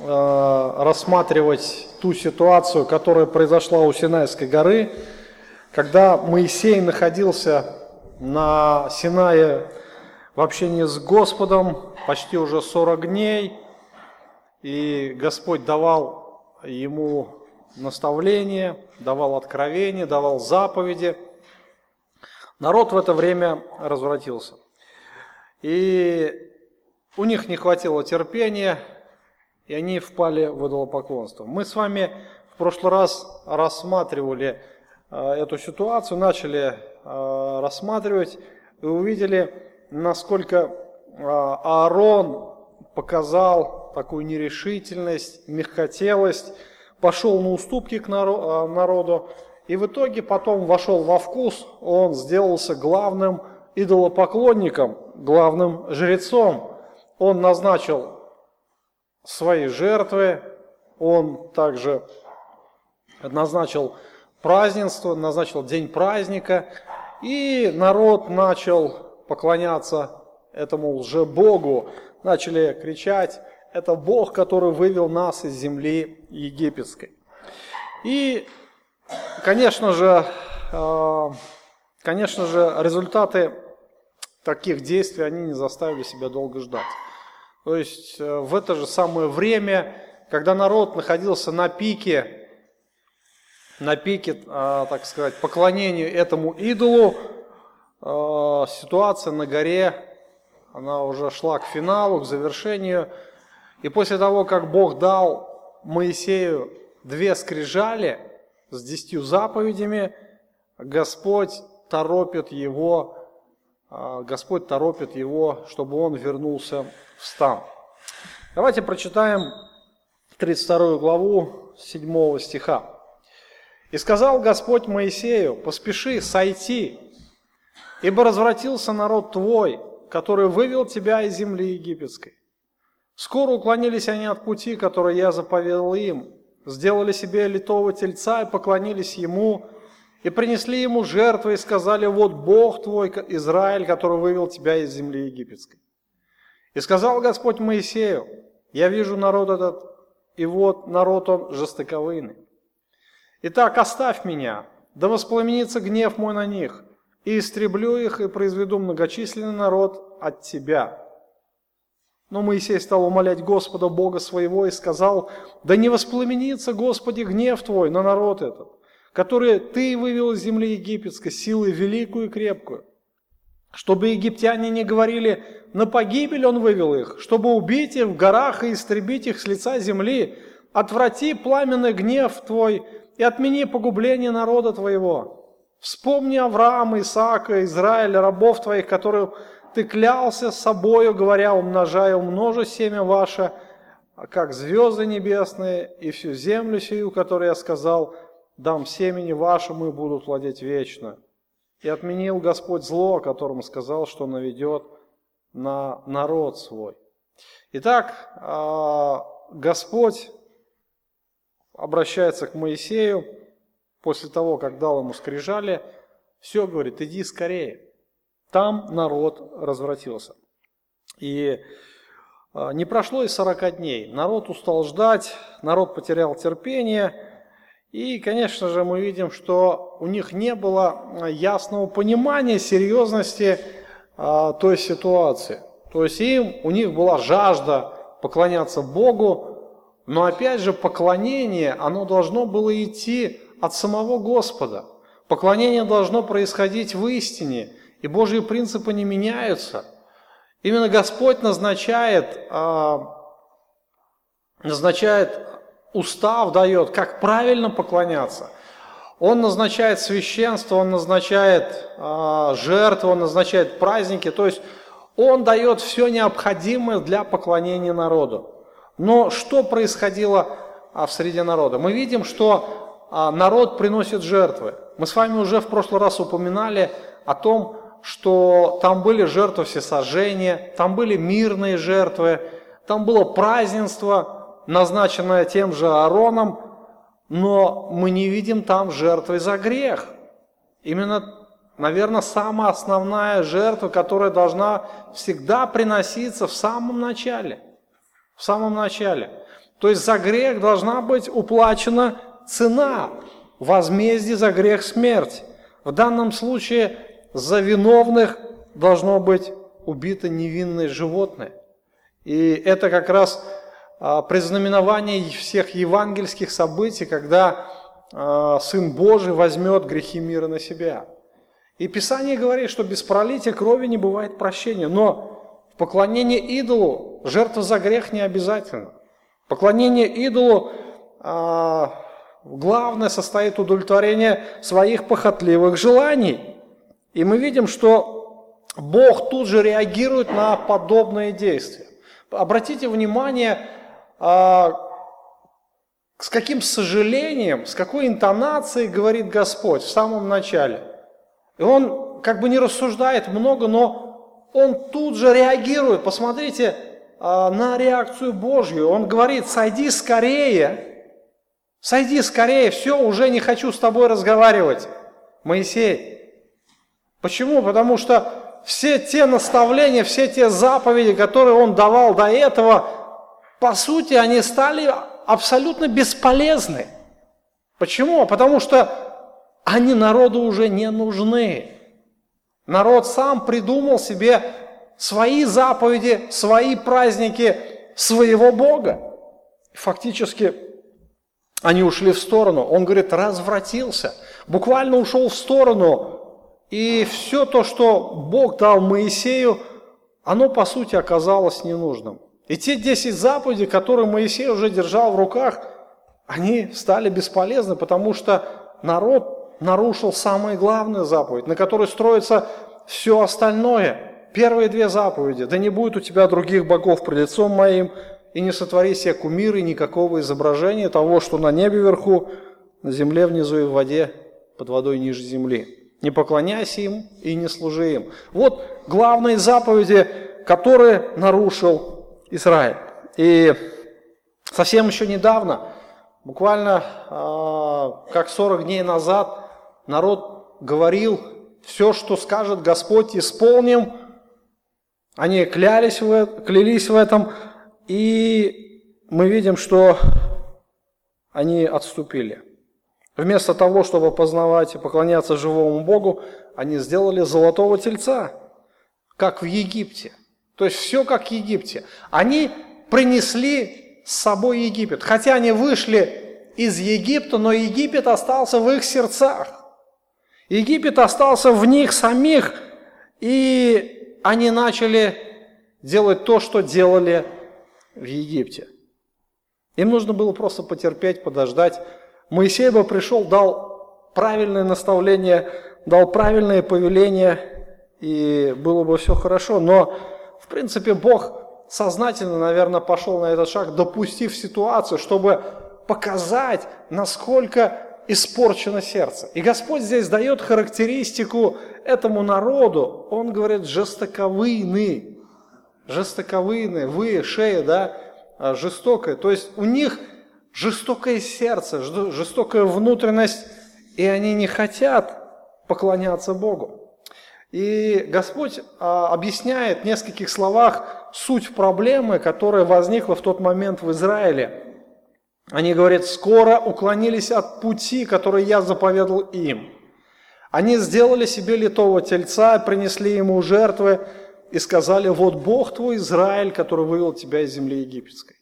э, рассматривать ту ситуацию, которая произошла у Синайской горы, когда Моисей находился на Синае в общении с Господом почти уже 40 дней, и Господь давал ему наставления, давал откровения, давал заповеди. Народ в это время развратился. И у них не хватило терпения, и они впали в идолопоклонство. Мы с вами в прошлый раз рассматривали э, эту ситуацию, начали э, рассматривать и увидели, насколько э, Аарон показал такую нерешительность, мягкотелость, пошел на уступки к народу, и в итоге потом вошел во вкус, он сделался главным идолопоклонником, главным жрецом. Он назначил свои жертвы, он также назначил празднество, назначил день праздника, и народ начал поклоняться этому лже-богу, начали кричать, это Бог, который вывел нас из земли египетской. И, конечно же, э, конечно же, результаты таких действий, они не заставили себя долго ждать. То есть э, в это же самое время, когда народ находился на пике, на пике, э, так сказать, поклонению этому идолу, ситуация на горе, она уже шла к финалу, к завершению – и после того, как Бог дал Моисею две скрижали с десятью заповедями, Господь торопит его, а, Господь торопит его, чтобы он вернулся в стан. Давайте прочитаем 32 главу 7 стиха. «И сказал Господь Моисею, поспеши сойти, ибо развратился народ твой, который вывел тебя из земли египетской. Скоро уклонились они от пути, который я заповедал им, сделали себе литого тельца и поклонились ему, и принесли ему жертвы и сказали, вот Бог твой, Израиль, который вывел тебя из земли египетской. И сказал Господь Моисею, я вижу народ этот, и вот народ он жестоковыйный. Итак, оставь меня, да воспламенится гнев мой на них, и истреблю их, и произведу многочисленный народ от тебя, но Моисей стал умолять Господа Бога своего и сказал, «Да не воспламенится, Господи, гнев Твой на народ этот, который Ты вывел из земли египетской силой великую и крепкую, чтобы египтяне не говорили, на погибель Он вывел их, чтобы убить их в горах и истребить их с лица земли, отврати пламенный гнев Твой и отмени погубление народа Твоего. Вспомни Авраама, Исаака, Израиля, рабов Твоих, которые ты клялся с собою, говоря, умножая, умножу семя ваше, как звезды небесные, и всю землю сию, которую я сказал, дам семени вашему и будут владеть вечно. И отменил Господь зло, о котором сказал, что наведет на народ свой. Итак, а, Господь обращается к Моисею после того, как дал ему скрижали, все говорит, иди скорее. Там народ развратился. И а, не прошло и 40 дней. Народ устал ждать, народ потерял терпение. И, конечно же, мы видим, что у них не было а, ясного понимания серьезности а, той ситуации. То есть им, у них была жажда поклоняться Богу, но опять же поклонение, оно должно было идти от самого Господа. Поклонение должно происходить в истине – и Божьи принципы не меняются. Именно Господь назначает, а, назначает устав, дает, как правильно поклоняться. Он назначает священство, он назначает а, жертву, он назначает праздники. То есть он дает все необходимое для поклонения народу. Но что происходило а, в среде народа? Мы видим, что народ приносит жертвы. Мы с вами уже в прошлый раз упоминали о том, что там были жертвы всесожжения, там были мирные жертвы, там было празднество, назначенное тем же Аароном, но мы не видим там жертвы за грех. Именно, наверное, самая основная жертва, которая должна всегда приноситься в самом начале. В самом начале. То есть за грех должна быть уплачена цена, возмездие за грех смерть. В данном случае за виновных должно быть убито невинное животное. И это как раз а, предзнаменование всех евангельских событий, когда а, Сын Божий возьмет грехи мира на себя. И Писание говорит, что без пролития крови не бывает прощения. Но в поклонении идолу жертва за грех не обязательно. Поклонение идолу а, главное состоит удовлетворение своих похотливых желаний. И мы видим, что Бог тут же реагирует на подобные действия. Обратите внимание, а, с каким сожалением, с какой интонацией говорит Господь в самом начале. И Он как бы не рассуждает много, но Он тут же реагирует. Посмотрите а, на реакцию Божью. Он говорит, сойди скорее, сойди скорее, все, уже не хочу с тобой разговаривать, Моисей. Почему? Потому что все те наставления, все те заповеди, которые он давал до этого, по сути, они стали абсолютно бесполезны. Почему? Потому что они народу уже не нужны. Народ сам придумал себе свои заповеди, свои праздники своего Бога. Фактически они ушли в сторону. Он говорит, развратился. Буквально ушел в сторону и все то, что Бог дал Моисею, оно по сути оказалось ненужным. И те 10 заповедей, которые Моисей уже держал в руках, они стали бесполезны, потому что народ нарушил самую главную заповедь, на которой строится все остальное. Первые две заповеди. Да не будет у тебя других богов пред лицом моим, и не сотвори себе кумиры, никакого изображения того, что на небе вверху, на земле внизу и в воде, под водой ниже земли. Не поклоняйся им и не служи им. Вот главные заповеди, которые нарушил Израиль. И совсем еще недавно, буквально э, как 40 дней назад, народ говорил, все, что скажет Господь, исполним. Они клялись клялись в этом, и мы видим, что они отступили. Вместо того, чтобы познавать и поклоняться живому Богу, они сделали золотого тельца, как в Египте. То есть все как в Египте. Они принесли с собой Египет. Хотя они вышли из Египта, но Египет остался в их сердцах. Египет остался в них самих, и они начали делать то, что делали в Египте. Им нужно было просто потерпеть, подождать, Моисей бы пришел, дал правильное наставление, дал правильное повеление, и было бы все хорошо. Но, в принципе, Бог сознательно, наверное, пошел на этот шаг, допустив ситуацию, чтобы показать, насколько испорчено сердце. И Господь здесь дает характеристику этому народу. Он говорит, жестоковыйны, жестоковыйны, вы, шея, да, жестокая. То есть у них жестокое сердце, жестокая внутренность, и они не хотят поклоняться Богу. И Господь а, объясняет в нескольких словах суть проблемы, которая возникла в тот момент в Израиле. Они говорят, скоро уклонились от пути, который я заповедал им. Они сделали себе литого тельца, принесли ему жертвы и сказали, вот Бог твой Израиль, который вывел тебя из земли египетской.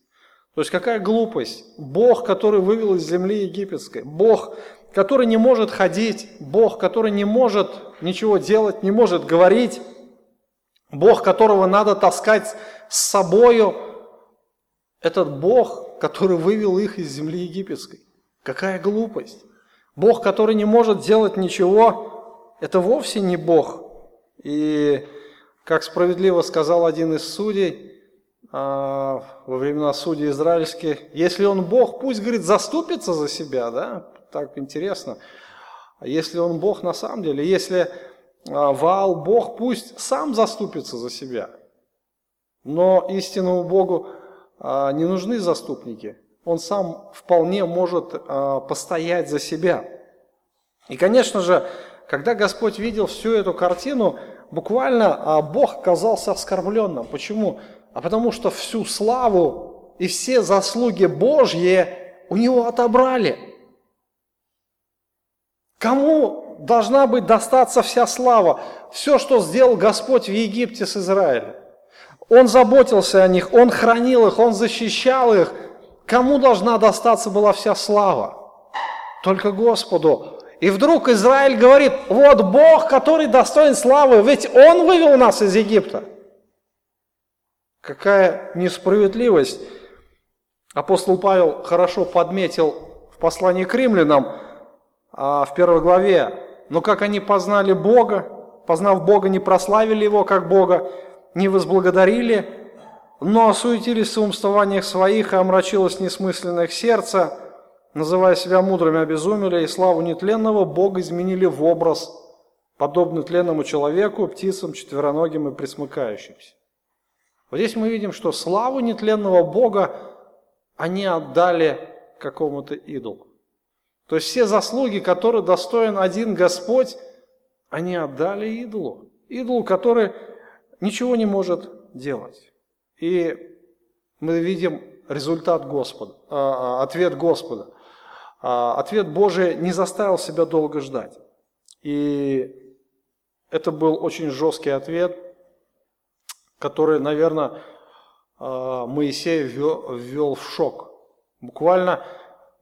То есть какая глупость. Бог, который вывел из земли египетской. Бог, который не может ходить. Бог, который не может ничего делать, не может говорить. Бог, которого надо таскать с собою. Этот Бог, который вывел их из земли египетской. Какая глупость. Бог, который не может делать ничего, это вовсе не Бог. И, как справедливо сказал один из судей, а, во времена судей израильских, если он Бог, пусть, говорит, заступится за себя, да, так интересно. А если он Бог на самом деле, если а, Ваал Бог, пусть сам заступится за себя. Но истинному Богу не нужны заступники. Он сам вполне может постоять за себя. И, конечно же, когда Господь видел всю эту картину, буквально Бог оказался оскорбленным. Почему? а потому что всю славу и все заслуги Божьи у него отобрали. Кому должна быть достаться вся слава? Все, что сделал Господь в Египте с Израилем. Он заботился о них, Он хранил их, Он защищал их. Кому должна достаться была вся слава? Только Господу. И вдруг Израиль говорит, вот Бог, который достоин славы, ведь Он вывел нас из Египта. Какая несправедливость. Апостол Павел хорошо подметил в послании к римлянам в первой главе, но как они познали Бога, познав Бога, не прославили Его как Бога, не возблагодарили, но осуетились в умствованиях своих и омрачилось несмысленное их сердце, называя себя мудрыми, обезумели, и славу нетленного Бога изменили в образ, подобный тленному человеку, птицам, четвероногим и присмыкающимся. Вот здесь мы видим, что славу нетленного Бога они отдали какому-то идолу. То есть все заслуги, которые достоин один Господь, они отдали идолу. Идолу, который ничего не может делать. И мы видим результат Господа, а, а, ответ Господа. А, ответ Божий не заставил себя долго ждать. И это был очень жесткий ответ, который, наверное, Моисей ввел, ввел в шок. Буквально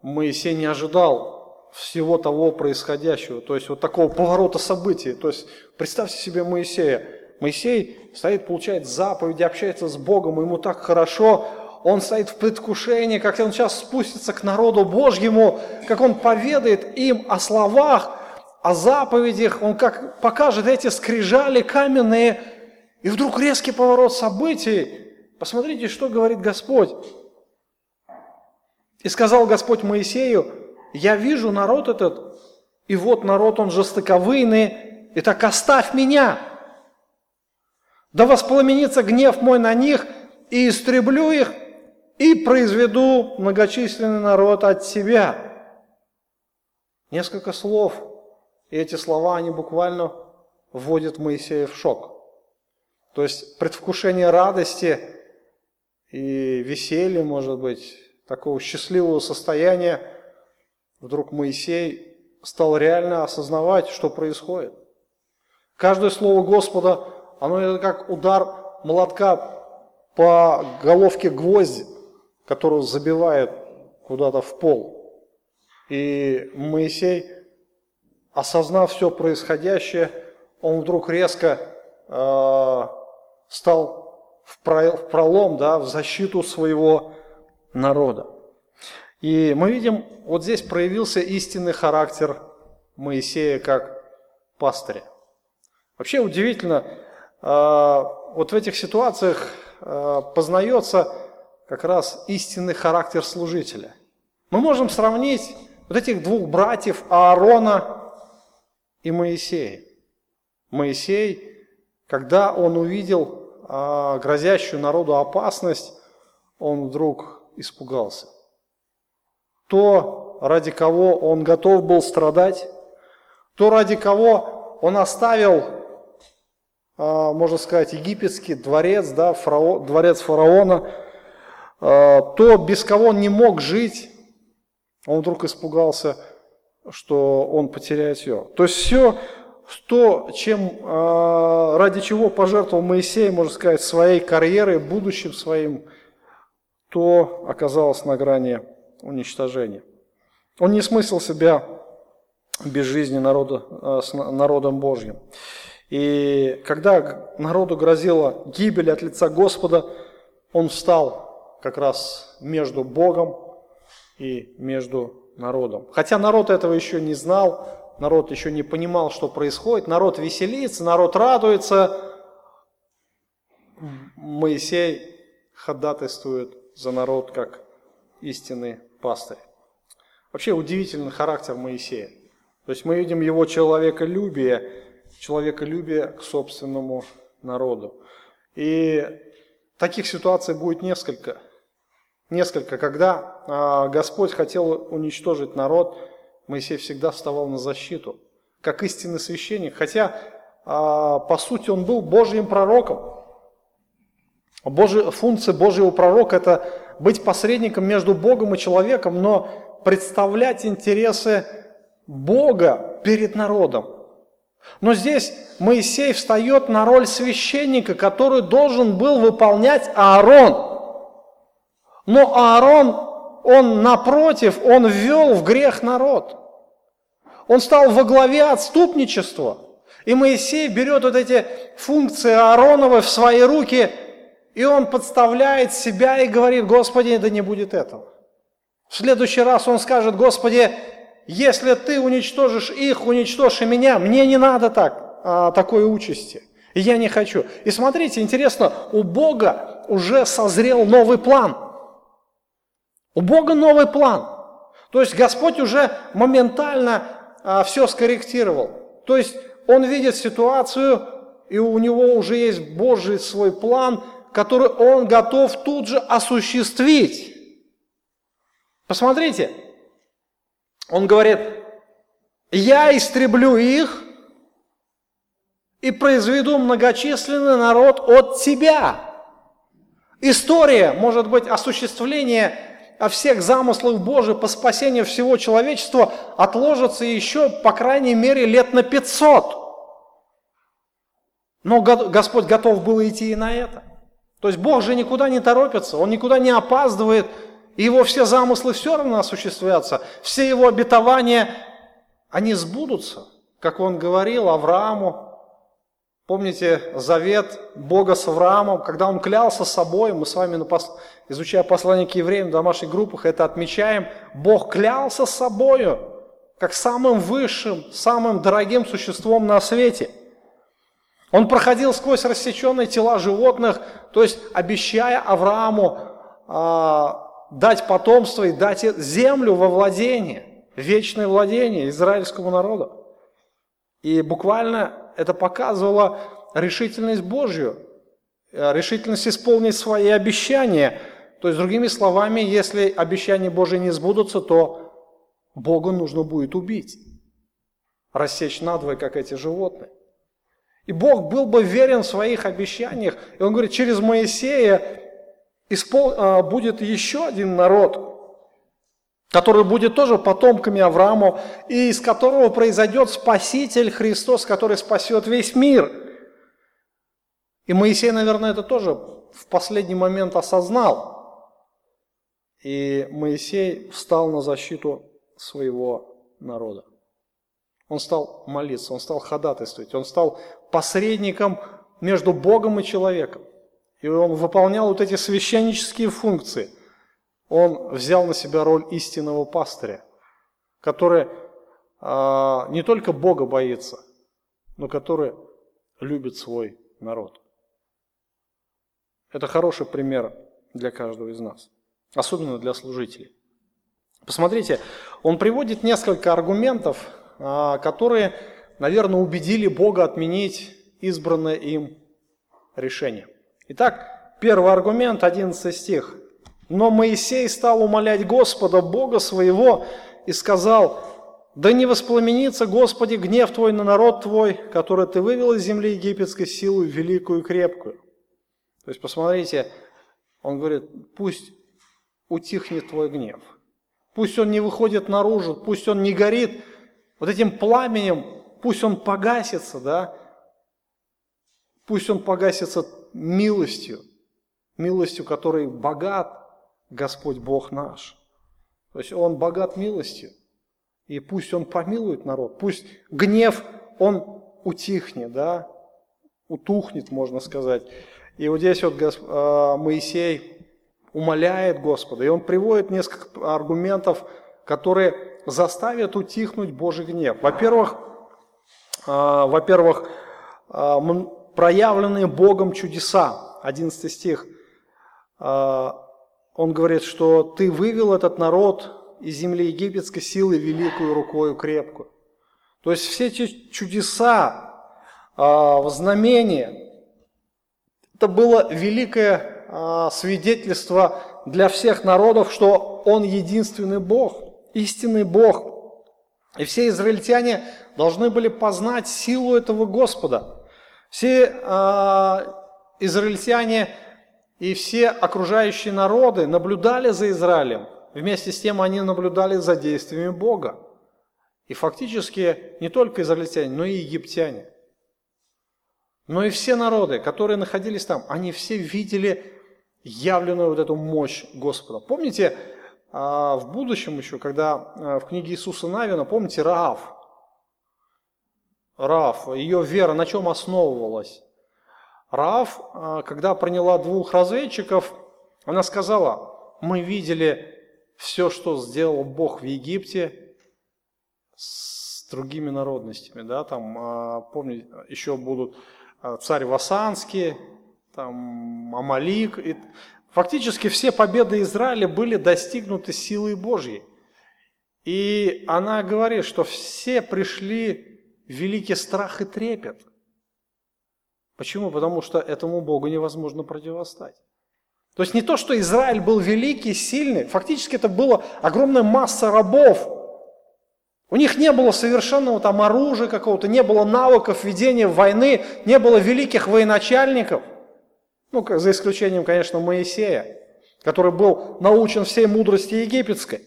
Моисей не ожидал всего того происходящего, то есть вот такого поворота событий. То есть представьте себе Моисея. Моисей стоит, получает заповеди, общается с Богом, ему так хорошо, он стоит в предвкушении, как он сейчас спустится к народу Божьему, как он поведает им о словах, о заповедях, он как покажет эти скрижали каменные, и вдруг резкий поворот событий. Посмотрите, что говорит Господь. И сказал Господь Моисею, я вижу народ этот, и вот народ он жестоковыйный, и так оставь меня. Да воспламенится гнев мой на них, и истреблю их, и произведу многочисленный народ от себя. Несколько слов, и эти слова, они буквально вводят Моисея в шок. То есть предвкушение радости и веселья, может быть, такого счастливого состояния, вдруг Моисей стал реально осознавать, что происходит. Каждое слово Господа, оно это как удар молотка по головке гвозди, которую забивает куда-то в пол. И Моисей, осознав все происходящее, он вдруг резко э, стал в пролом, да, в защиту своего народа. И мы видим, вот здесь проявился истинный характер Моисея как пастыря. Вообще удивительно, э, вот в этих ситуациях э, познается как раз истинный характер служителя. Мы можем сравнить вот этих двух братьев Аарона и Моисея. Моисей когда он увидел а, грозящую народу опасность, он вдруг испугался. То, ради кого он готов был страдать, то, ради кого он оставил, а, можно сказать, египетский дворец, да, фарао, дворец фараона, а, то, без кого он не мог жить, он вдруг испугался, что он потеряет все. То есть все, то, чем, а, ради чего пожертвовал Моисей, можно сказать, своей карьерой, будущим своим, то оказалось на грани уничтожения. Он не смыслил себя без жизни народа, а, с народом Божьим. И когда народу грозила гибель от лица Господа, он встал как раз между Богом и между народом. Хотя народ этого еще не знал, народ еще не понимал, что происходит, народ веселится, народ радуется. Моисей ходатайствует за народ как истинный пастырь. Вообще удивительный характер Моисея. То есть мы видим его человеколюбие, человеколюбие к собственному народу. И таких ситуаций будет несколько. Несколько, когда а, Господь хотел уничтожить народ, Моисей всегда вставал на защиту, как истинный священник, хотя а, по сути он был Божьим пророком. Божий, функция Божьего пророка – это быть посредником между Богом и человеком, но представлять интересы Бога перед народом. Но здесь Моисей встает на роль священника, который должен был выполнять Аарон. Но Аарон, он напротив, он ввел в грех народ. Он стал во главе отступничества. И Моисей берет вот эти функции Аароновы в свои руки, и он подставляет себя и говорит, Господи, да не будет этого. В следующий раз он скажет, Господи, если ты уничтожишь их, уничтожь и меня, мне не надо так, а, такой участи. Я не хочу. И смотрите, интересно, у Бога уже созрел новый план. У Бога новый план. То есть Господь уже моментально а, все скорректировал. То есть Он видит ситуацию, и у него уже есть Божий свой план, который Он готов тут же осуществить. Посмотрите, он говорит, я истреблю их и произведу многочисленный народ от тебя. История, может быть, осуществление всех замыслов Божьих по спасению всего человечества отложится еще, по крайней мере, лет на 500. Но Господь готов был идти и на это. То есть Бог же никуда не торопится, Он никуда не опаздывает – и его все замыслы все равно осуществятся, все его обетования, они сбудутся, как он говорил Аврааму. Помните завет Бога с Авраамом, когда он клялся собой, мы с вами, изучая послание к евреям в домашних группах, это отмечаем, Бог клялся собою, как самым высшим, самым дорогим существом на свете. Он проходил сквозь рассеченные тела животных, то есть обещая Аврааму а, дать потомство и дать землю во владение, вечное владение израильскому народу. И буквально это показывало решительность Божью, э, решительность исполнить свои обещания. То есть, другими словами, если обещания Божьи не сбудутся, то Богу нужно будет убить, рассечь надвое, как эти животные. И Бог был бы верен в своих обещаниях. И Он говорит, через Моисея испол... А, будет еще один народ, который будет тоже потомками Авраама, и из которого произойдет Спаситель Христос, который спасет весь мир. И Моисей, наверное, это тоже в последний момент осознал. И Моисей встал на защиту своего народа. Он стал молиться, он стал ходатайствовать, он стал посредником между Богом и человеком. И он выполнял вот эти священнические функции. Он взял на себя роль истинного пастыря, который а, не только Бога боится, но который любит свой народ. Это хороший пример для каждого из нас, особенно для служителей. Посмотрите, он приводит несколько аргументов, а, которые, наверное, убедили Бога отменить избранное им решение. Итак, первый аргумент, 11 стих. «Но Моисей стал умолять Господа, Бога своего, и сказал, да не воспламенится, Господи, гнев Твой на народ Твой, который Ты вывел из земли египетской силу великую и крепкую». То есть, посмотрите, он говорит, пусть утихнет Твой гнев. Пусть он не выходит наружу, пусть он не горит вот этим пламенем, пусть он погасится, да, пусть он погасится милостью, милостью, которой богат Господь Бог наш. То есть Он богат милостью. И пусть Он помилует народ, пусть гнев, он утихнет, да, утухнет, можно сказать. И вот здесь вот а, Моисей умоляет Господа, и он приводит несколько аргументов, которые заставят утихнуть Божий гнев. Во-первых, во-первых, а, проявленные Богом чудеса. 11 стих. А, он говорит, что ты вывел этот народ из земли египетской силой великую рукою крепкую. То есть все эти чудеса, а, знамения, это было великое а, свидетельство для всех народов, что Он единственный Бог, истинный Бог. И все израильтяне должны были познать силу этого Господа. Все э, израильтяне И все окружающие народы наблюдали за Израилем. Вместе с тем они наблюдали за действиями Бога. И фактически не только израильтяне, но и египтяне. Но и все народы, которые находились там, они все видели явленную вот эту мощь Господа. Помните, а, в будущем еще, когда а, в книге Иисуса Навина, помните Раав? Раав, ее вера на чем основывалась? Раав, а, когда приняла двух разведчиков, она сказала, мы видели все, что сделал Бог в Египте с другими народностями. Да? Там, помните, еще будут царь Васанский, там, Амалик. И фактически все победы Израиля были достигнуты силой Божьей. И она говорит, что все пришли великий страх и трепет. Почему? Потому что этому Богу невозможно противостать. То есть не то, что Израиль был великий, сильный, фактически это была огромная масса рабов. У них не было совершенного там оружия какого-то, не было навыков ведения войны, не было великих военачальников – ну, за исключением, конечно, Моисея, который был научен всей мудрости египетской.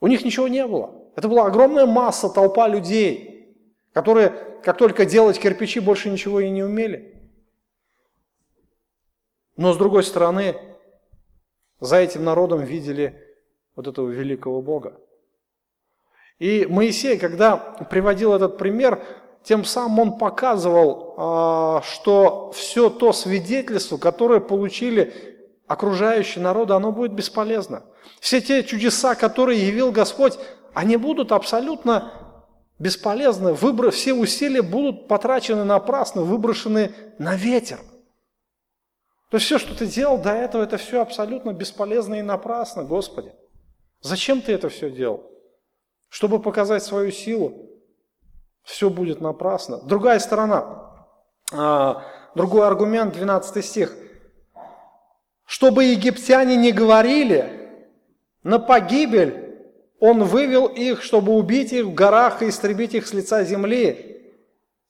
У них ничего не было. Это была огромная масса, толпа людей, которые, как только делать кирпичи, больше ничего и не умели. Но с другой стороны, за этим народом видели вот этого великого Бога. И Моисей, когда приводил этот пример, тем самым он показывал, а, что все то свидетельство, которое получили окружающие народы, оно будет бесполезно. Все те чудеса, которые явил Господь, они будут абсолютно бесполезны. Выбор, все усилия будут потрачены напрасно, выброшены на ветер. То есть все, что ты делал до этого, это все абсолютно бесполезно и напрасно, Господи. Зачем ты это все делал? Чтобы показать свою силу? все будет напрасно. Другая сторона, а, другой аргумент, 12 стих. Чтобы египтяне не говорили, на погибель он вывел их, чтобы убить их в горах и истребить их с лица земли.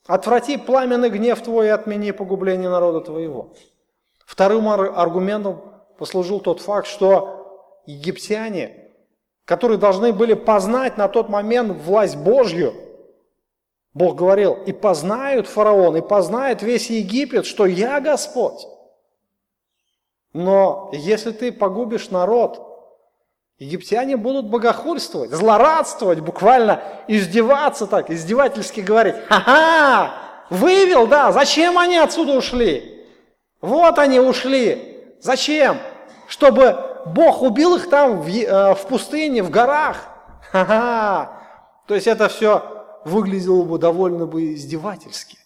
Отврати пламенный гнев твой и отмени погубление народа твоего. Вторым аргументом послужил тот факт, что египтяне, которые должны были познать на тот момент власть Божью – Бог говорил, и познают фараон, и познает весь Египет, что я Господь. Но если ты погубишь народ, египтяне будут богохульствовать, злорадствовать, буквально издеваться так, издевательски говорить, ха-ха, вывел, да, зачем они отсюда ушли? Вот они ушли. Зачем? Чтобы Бог убил их там в, э, в пустыне, в горах. Ха-ха. То есть это все выглядело бы довольно бы издевательски.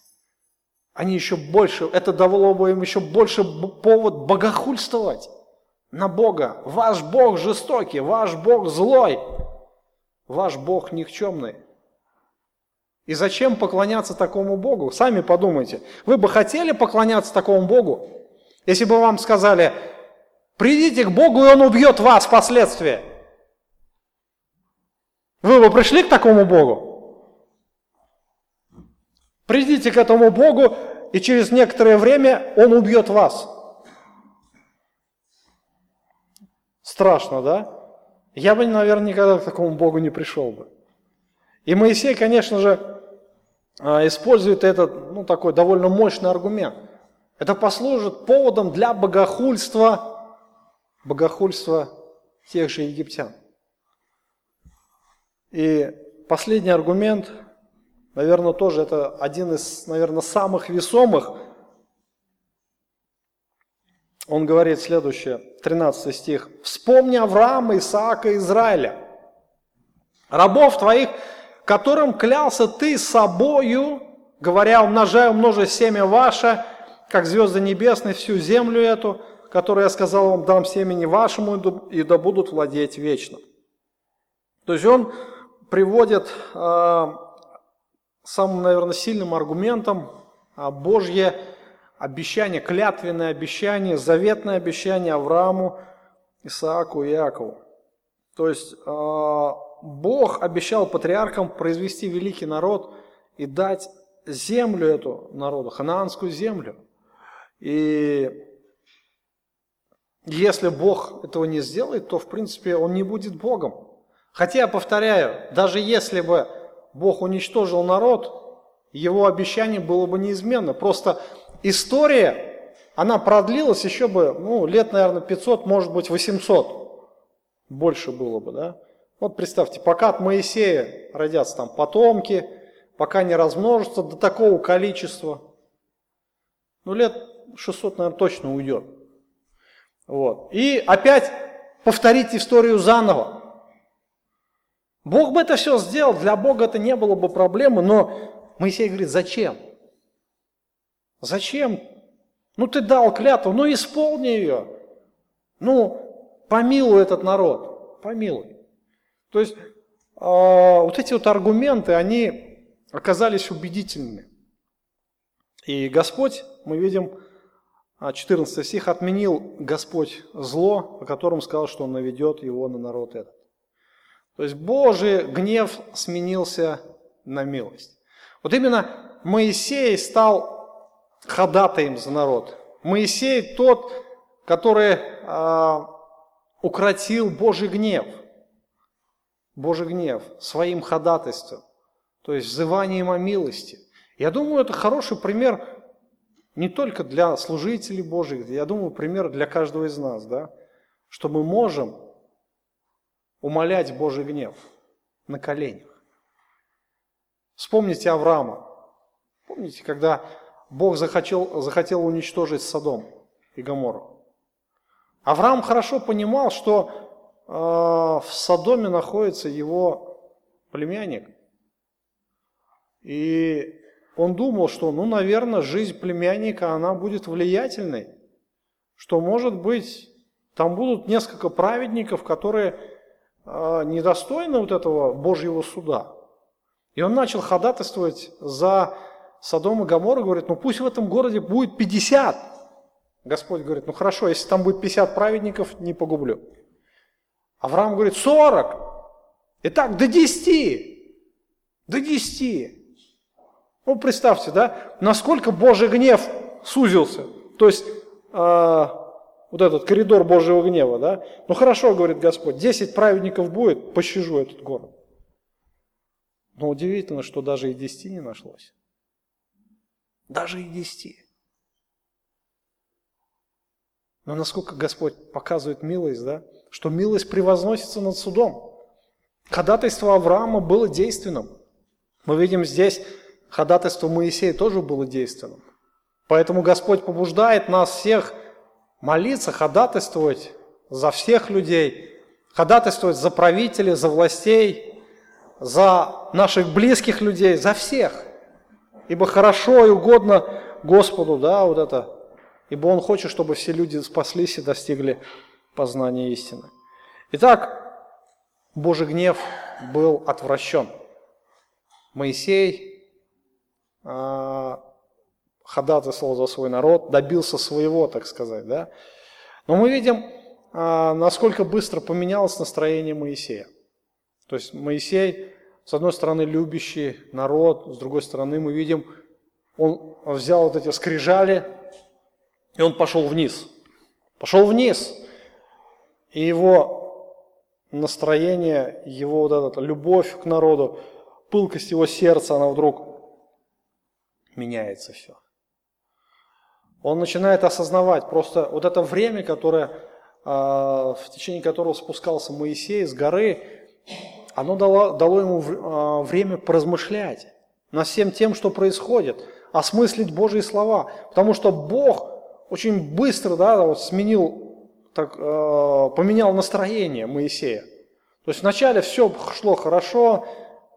Они еще больше, это давало бы им еще больше повод богохульствовать на Бога. Ваш Бог жестокий, ваш Бог злой, ваш Бог никчемный. И зачем поклоняться такому Богу? Сами подумайте. Вы бы хотели поклоняться такому Богу, если бы вам сказали, придите к Богу, и Он убьет вас впоследствии. Вы бы пришли к такому Богу? Придите к этому Богу, и через некоторое время Он убьет вас. Страшно, да? Я бы, наверное, никогда к такому Богу не пришел бы. И Моисей, конечно же, а, использует этот, ну, такой довольно мощный аргумент. Это послужит поводом для богохульства, богохульства тех же египтян. И последний аргумент – наверное, тоже это один из, наверное, самых весомых. Он говорит следующее, 13 стих. «Вспомни Авраама, Исаака Израиля, рабов твоих, которым клялся ты собою, говоря, умножаю, умножи семя ваше, как звезды небесные, всю землю эту, которую я сказал вам, дам семени вашему, и да будут владеть вечно». То есть он приводит а, самым, наверное, сильным аргументом Божье обещание, клятвенное обещание, заветное обещание Аврааму, Исааку и Иакову. То есть а, Бог обещал патриархам произвести великий народ и дать землю эту народу, ханаанскую землю. И Если Бог этого не сделает, то, в принципе, Он не будет Богом. Хотя, я повторяю, даже если бы Бог уничтожил народ, его обещание было бы неизменно. Просто история, она продлилась еще бы, ну, лет, наверное, 500, может быть, 800. Больше было бы, да? Вот представьте, пока от Моисея родятся там потомки, пока не размножатся до такого количества, ну, лет 600, наверное, точно уйдет. Вот. И опять повторить историю заново. Бог бы это все сделал, для Бога это не было бы проблемы, но Моисей говорит, зачем? Зачем? Ну ты дал клятву, ну исполни ее. Ну, помилуй этот народ, помилуй. То есть, э, вот эти вот аргументы, они оказались убедительными. И Господь, мы видим, 14 а, стих, отменил Господь зло, о котором сказал, что Он наведет его на народ этот. То есть Божий гнев сменился на милость. Вот именно Моисей стал ходатаем за народ. Моисей тот, который э, укротил Божий гнев. Божий гнев своим ходатайством, то есть взыванием о милости. Я думаю, это хороший пример не только для служителей Божьих, я думаю, пример для каждого из нас, да, что мы можем умолять Божий гнев на коленях. Вспомните Авраама. Помните, когда Бог захотел, захотел уничтожить Содом и Гоморру? Авраам хорошо понимал, что э, в Содоме находится его племянник. И он думал, что, ну, наверное, жизнь племянника, она будет влиятельной. Что, может быть, там будут несколько праведников, которые а, недостойны вот этого Божьего суда. И он начал ходатайствовать за Содом и Гоморру, говорит, ну пусть в этом городе будет 50. Господь говорит, ну хорошо, если там будет 50 праведников, не погублю. Авраам говорит, 40. Итак, до 10. До 10. Ну, представьте, да, насколько Божий гнев сузился. То есть, э, вот этот коридор Божьего гнева, да? Ну хорошо, говорит Господь, 10 праведников будет, пощажу этот город. Но удивительно, что даже и 10 не нашлось. Даже и 10. Но насколько Господь показывает милость, да? Что милость превозносится над судом. Ходатайство Авраама было действенным. Мы видим здесь, ходатайство Моисея тоже было действенным. Поэтому Господь побуждает нас всех молиться, ходатайствовать за всех людей, ходатайствовать за правителей, за властей, за наших близких людей, за всех. Ибо хорошо и угодно Господу, да, вот это. Ибо Он хочет, чтобы все люди спаслись и достигли познания истины. Итак, Божий гнев был отвращен. Моисей а, ходатайствовал за свой народ, добился своего, так сказать. Да? Но мы видим, а, насколько быстро поменялось настроение Моисея. То есть Моисей, с одной стороны, любящий народ, с другой стороны, мы видим, он взял вот эти скрижали, и он пошел вниз. Пошел вниз. И его настроение, его вот эта любовь к народу, пылкость его сердца, она вдруг меняется все. Он начинает осознавать просто вот это время, которое, а, в течение которого спускался Моисей с горы, оно дало, дало ему а, время поразмышлять над всем тем, что происходит, осмыслить Божьи слова. Потому что Бог очень быстро да, вот сменил, так, а, поменял настроение Моисея. То есть вначале все шло хорошо,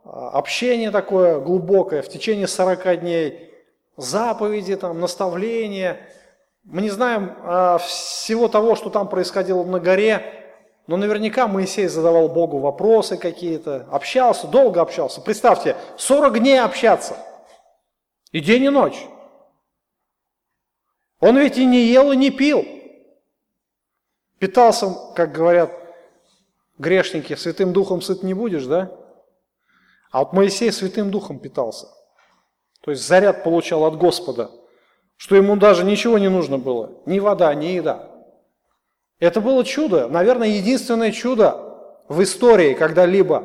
общение такое глубокое в течение 40 дней, заповеди, там, наставления. Мы не знаем а, всего того, что там происходило на горе, но наверняка Моисей задавал Богу вопросы какие-то, общался, долго общался. Представьте, 40 дней общаться, и день и ночь. Он ведь и не ел, и не пил. Питался, как говорят грешники, святым духом сыт не будешь, да? А вот Моисей святым духом питался – то есть заряд получал от Господа, что ему даже ничего не нужно было, ни вода, ни еда. Это было чудо, наверное, единственное чудо в истории когда-либо,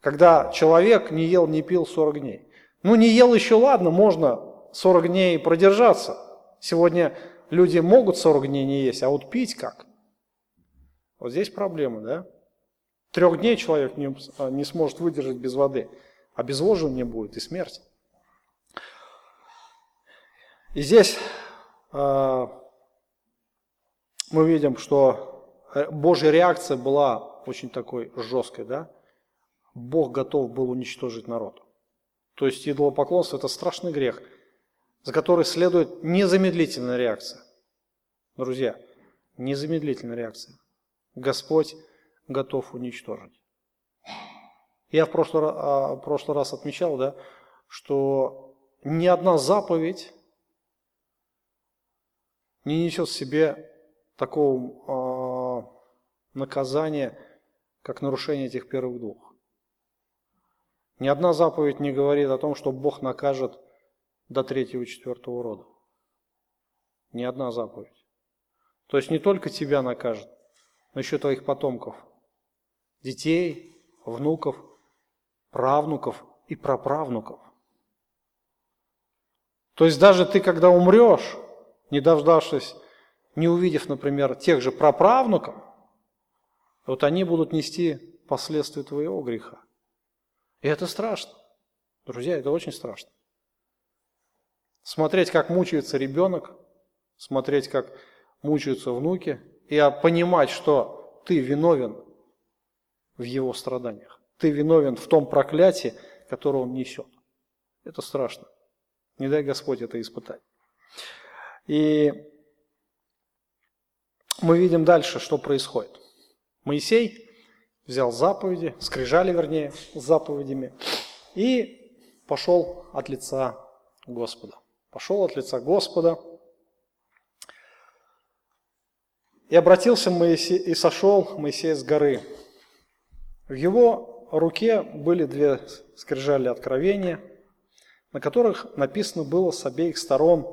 когда человек не ел, не пил 40 дней. Ну, не ел еще, ладно, можно 40 дней продержаться. Сегодня люди могут 40 дней не есть, а вот пить как? Вот здесь проблема, да? Трех дней человек не, а, не сможет выдержать без воды, обезвоживание будет и смерть. И здесь э, мы видим, что э, Божья реакция была очень такой жесткой, да? Бог готов был уничтожить народ. То есть идолопоклонство – это страшный грех, за который следует незамедлительная реакция. Друзья, незамедлительная реакция. Господь готов уничтожить. Я в прошлый, а, в прошлый раз отмечал, да, что ни одна заповедь не несет в себе такого э, наказания, как нарушение этих первых двух. Ни одна заповедь не говорит о том, что Бог накажет до третьего и четвертого рода. Ни одна заповедь. То есть не только тебя накажет, но еще твоих потомков, детей, внуков, правнуков и праправнуков. То есть даже ты, когда умрешь, не дождавшись, не увидев, например, тех же праправнуков, вот они будут нести последствия твоего греха. И это страшно. Друзья, это очень страшно. Смотреть, как мучается ребенок, смотреть, как мучаются внуки, и понимать, что ты виновен в его страданиях. Ты виновен в том проклятии, которое он несет. Это страшно. Не дай Господь это испытать. И мы видим дальше, что происходит. Моисей взял заповеди, скрижали, вернее, с заповедями, и пошел от лица Господа. Пошел от лица Господа – И обратился Моисей, и сошел Моисей с горы. В его руке были две скрижали откровения, на которых написано было с обеих сторон,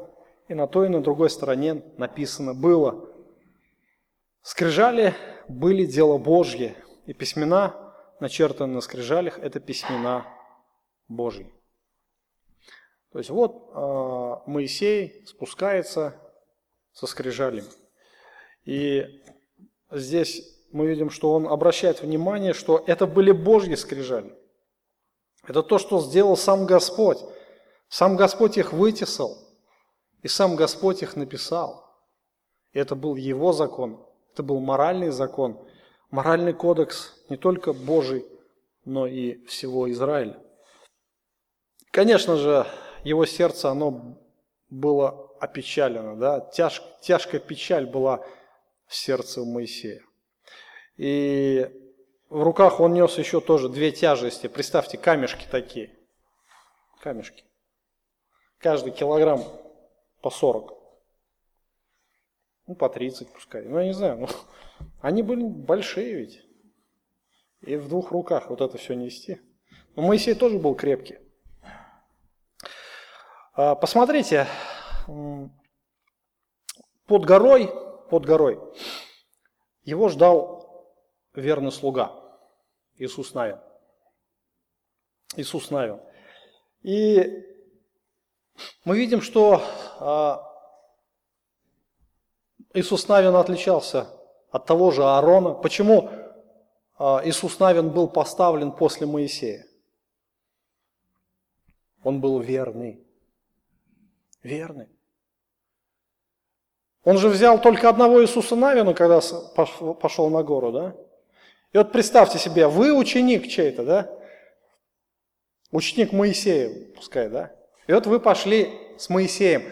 и на той и на другой стороне написано было. Скрижали были дело Божье, и письмена, начертанные на скрижалях, это письмена Божьи. То есть вот э, Моисей спускается со скрижалями. И здесь мы видим, что он обращает внимание, что это были Божьи скрижали. Это то, что сделал сам Господь. Сам Господь их вытесал, и сам Господь их написал. И это был Его закон, это был моральный закон, моральный кодекс не только Божий, но и всего Израиля. Конечно же, его сердце, оно было опечалено, да? Тяж, тяжкая печаль была в сердце у Моисея. И в руках он нес еще тоже две тяжести. Представьте, камешки такие. Камешки. Каждый килограмм по 40. Ну, по 30 пускай. Ну, я не знаю. Ну, они были большие ведь. И в двух руках вот это все нести. Но Моисей тоже был крепкий. А, посмотрите, под горой под горой. Его ждал верный слуга, Иисус Навин. Иисус Навин. И мы видим, что а, Иисус Навин отличался от того же Аарона. Почему а, Иисус Навин был поставлен после Моисея? Он был верный. Верный. Он же взял только одного Иисуса Навина, когда пошел на гору, да? И вот представьте себе, вы ученик чей-то, да? Ученик Моисея, пускай, да? И вот вы пошли с Моисеем,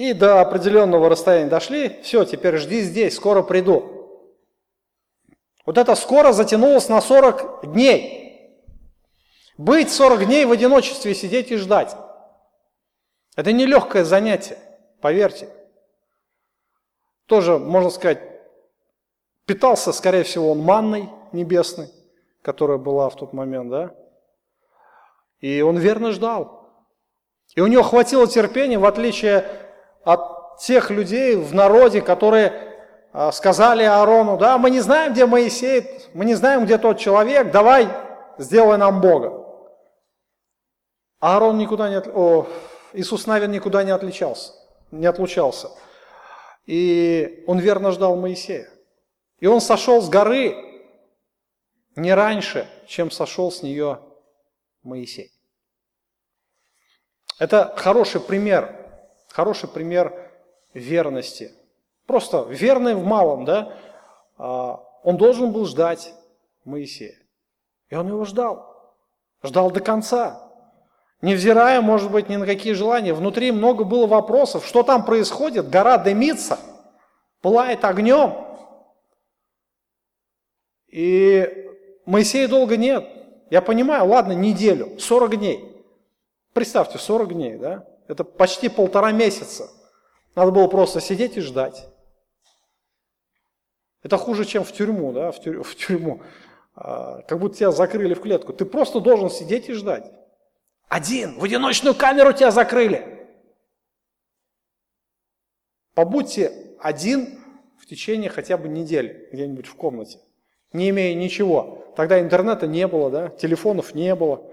и до определенного расстояния дошли, все, теперь жди здесь, скоро приду. Вот это скоро затянулось на 40 дней. Быть 40 дней в одиночестве, сидеть и ждать. Это нелегкое занятие, поверьте тоже, можно сказать, питался, скорее всего, он манной небесной, которая была в тот момент, да? И он верно ждал. И у него хватило терпения, в отличие от тех людей в народе, которые а, сказали Аарону, да, мы не знаем, где Моисей, мы не знаем, где тот человек, давай сделай нам Бога. Аарон никуда не, о, Иисус Навин никуда не отличался, не отлучался. И он верно ждал Моисея. И он сошел с горы не раньше, чем сошел с нее Моисей. Это хороший пример, хороший пример верности. Просто верный в малом, да? А, он должен был ждать Моисея. И он его ждал. Ждал до конца. Невзирая, может быть, ни на какие желания. Внутри много было вопросов. Что там происходит? Гора дымится, пылает огнем. И Моисея долго нет. Я понимаю, ладно, неделю, 40 дней. Представьте, 40 дней, да? Это почти полтора месяца. Надо было просто сидеть и ждать. Это хуже, чем в тюрьму, да, в, тюрь, в тюрьму. А, как будто тебя закрыли в клетку. Ты просто должен сидеть и ждать. Один, в одиночную камеру тебя закрыли. Побудьте один в течение хотя бы недели где-нибудь в комнате, не имея ничего. Тогда интернета не было, да, телефонов не было,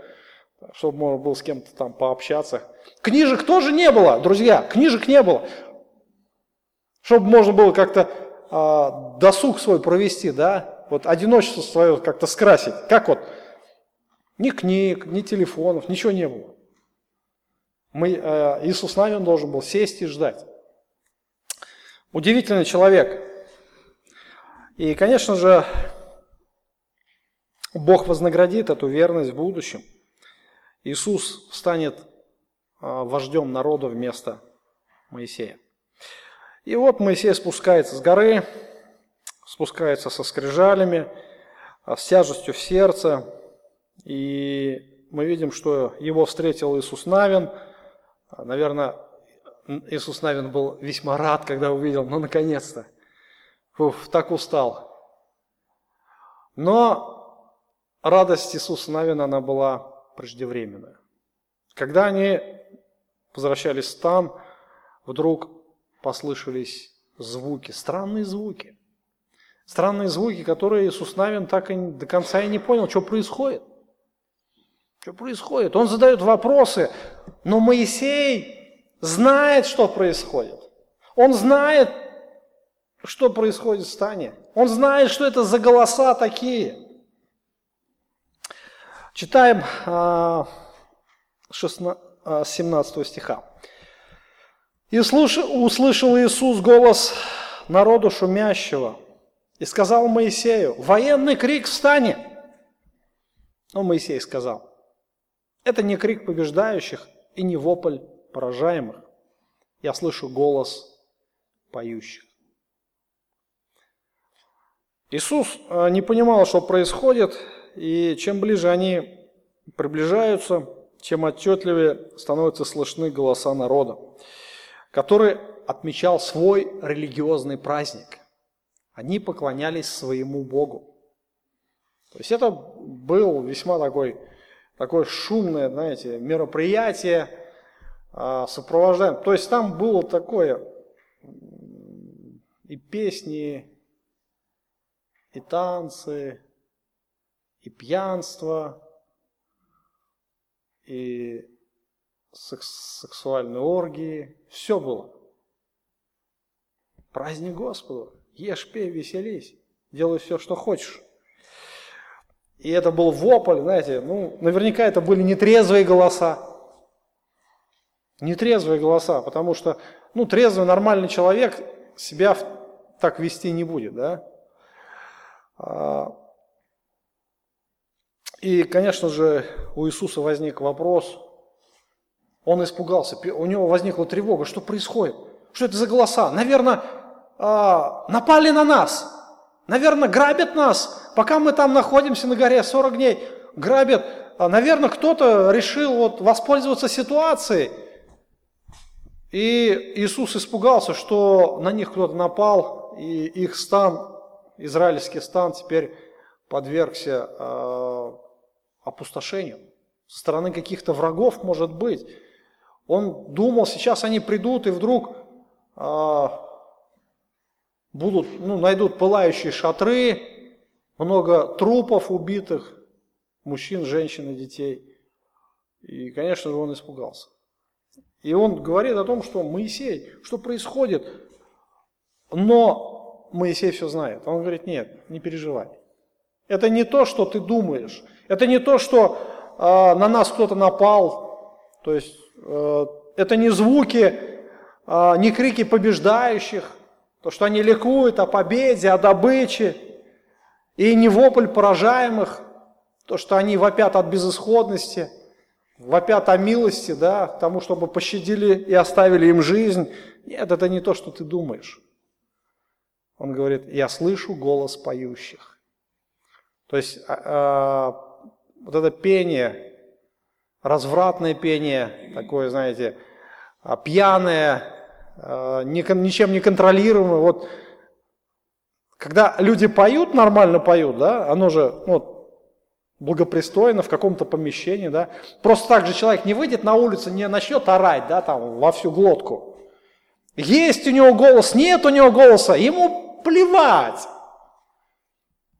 чтобы можно было с кем-то там пообщаться. Книжек тоже не было, друзья, книжек не было. Чтобы можно было как-то а, досуг свой провести, да, вот одиночество свое как-то скрасить. Как вот ни книг, ни телефонов, ничего не было. Мы, э, Иисус Навин должен был сесть и ждать. Удивительный человек. И, конечно же, Бог вознаградит эту верность в будущем. Иисус станет э, вождем народа вместо Моисея. И вот Моисей спускается с горы, спускается со скрижалями, э, с тяжестью в сердце, и мы видим, что его встретил Иисус Навин. Наверное, Иисус Навин был весьма рад, когда увидел, ну, наконец-то. Уф, так устал. Но радость Иисуса Навина, она была преждевременная. Когда они возвращались стан, вдруг послышались звуки, странные звуки. Странные звуки, которые Иисус Навин так и до конца и не понял, что происходит. Что происходит? Он задает вопросы, но Моисей знает, что происходит. Он знает, что происходит в стане. Он знает, что это за голоса такие. Читаем 17 а, а, стиха. «И услышал Иисус голос народу шумящего, и сказал Моисею, военный крик в стане. Но Моисей сказал, это не крик побеждающих и не вопль поражаемых. Я слышу голос поющих. Иисус э, не понимал, что происходит, и чем ближе они приближаются, чем отчетливее становятся слышны голоса народа, который отмечал свой религиозный праздник. Они поклонялись своему Богу. То есть это был весьма такой такое шумное, знаете, мероприятие а, сопровождаем. То есть там было такое и песни, и танцы, и пьянство, и секс, сексуальные оргии. Все было. Праздник Господу. Ешь, пей, веселись. Делай все, что хочешь. И это был вопль, знаете, ну, наверняка это были нетрезвые голоса. Нетрезвые голоса, потому что, ну, трезвый, нормальный человек себя так вести не будет, да. А, и, конечно же, у Иисуса возник вопрос, он испугался, у него возникла тревога, что происходит, что это за голоса, наверное, а, напали на нас, Наверное, грабят нас, пока мы там находимся на горе 40 дней, грабят. А, наверное, кто-то решил вот воспользоваться ситуацией. И Иисус испугался, что на них кто-то напал, и их стан, израильский стан, теперь подвергся э, опустошению. Со стороны каких-то врагов, может быть. Он думал, сейчас они придут, и вдруг э, будут, ну, найдут пылающие шатры, много трупов убитых, мужчин, женщин и детей. И, конечно же, он испугался. И он говорит о том, что Моисей, что происходит, но Моисей все знает. Он говорит, нет, не переживай. Это не то, что ты думаешь. Это не то, что э, на нас кто-то напал. То есть э, это не звуки, э, не крики побеждающих, то, что они ликуют о победе, о добыче, и не вопль поражаемых, то, что они вопят от безысходности, вопят о милости, да, тому, чтобы пощадили и оставили им жизнь. Нет, это не то, что ты думаешь. Он говорит, я слышу голос поющих. То есть а, вот это пение, развратное пение, такое, знаете, а, пьяное, а, ничем не контролируемое. Вот когда люди поют, нормально поют, да, оно же ну, благопристойно в каком-то помещении, да. Просто так же человек не выйдет на улицу, не начнет орать, да, там, во всю глотку. Есть у него голос, нет у него голоса, ему плевать.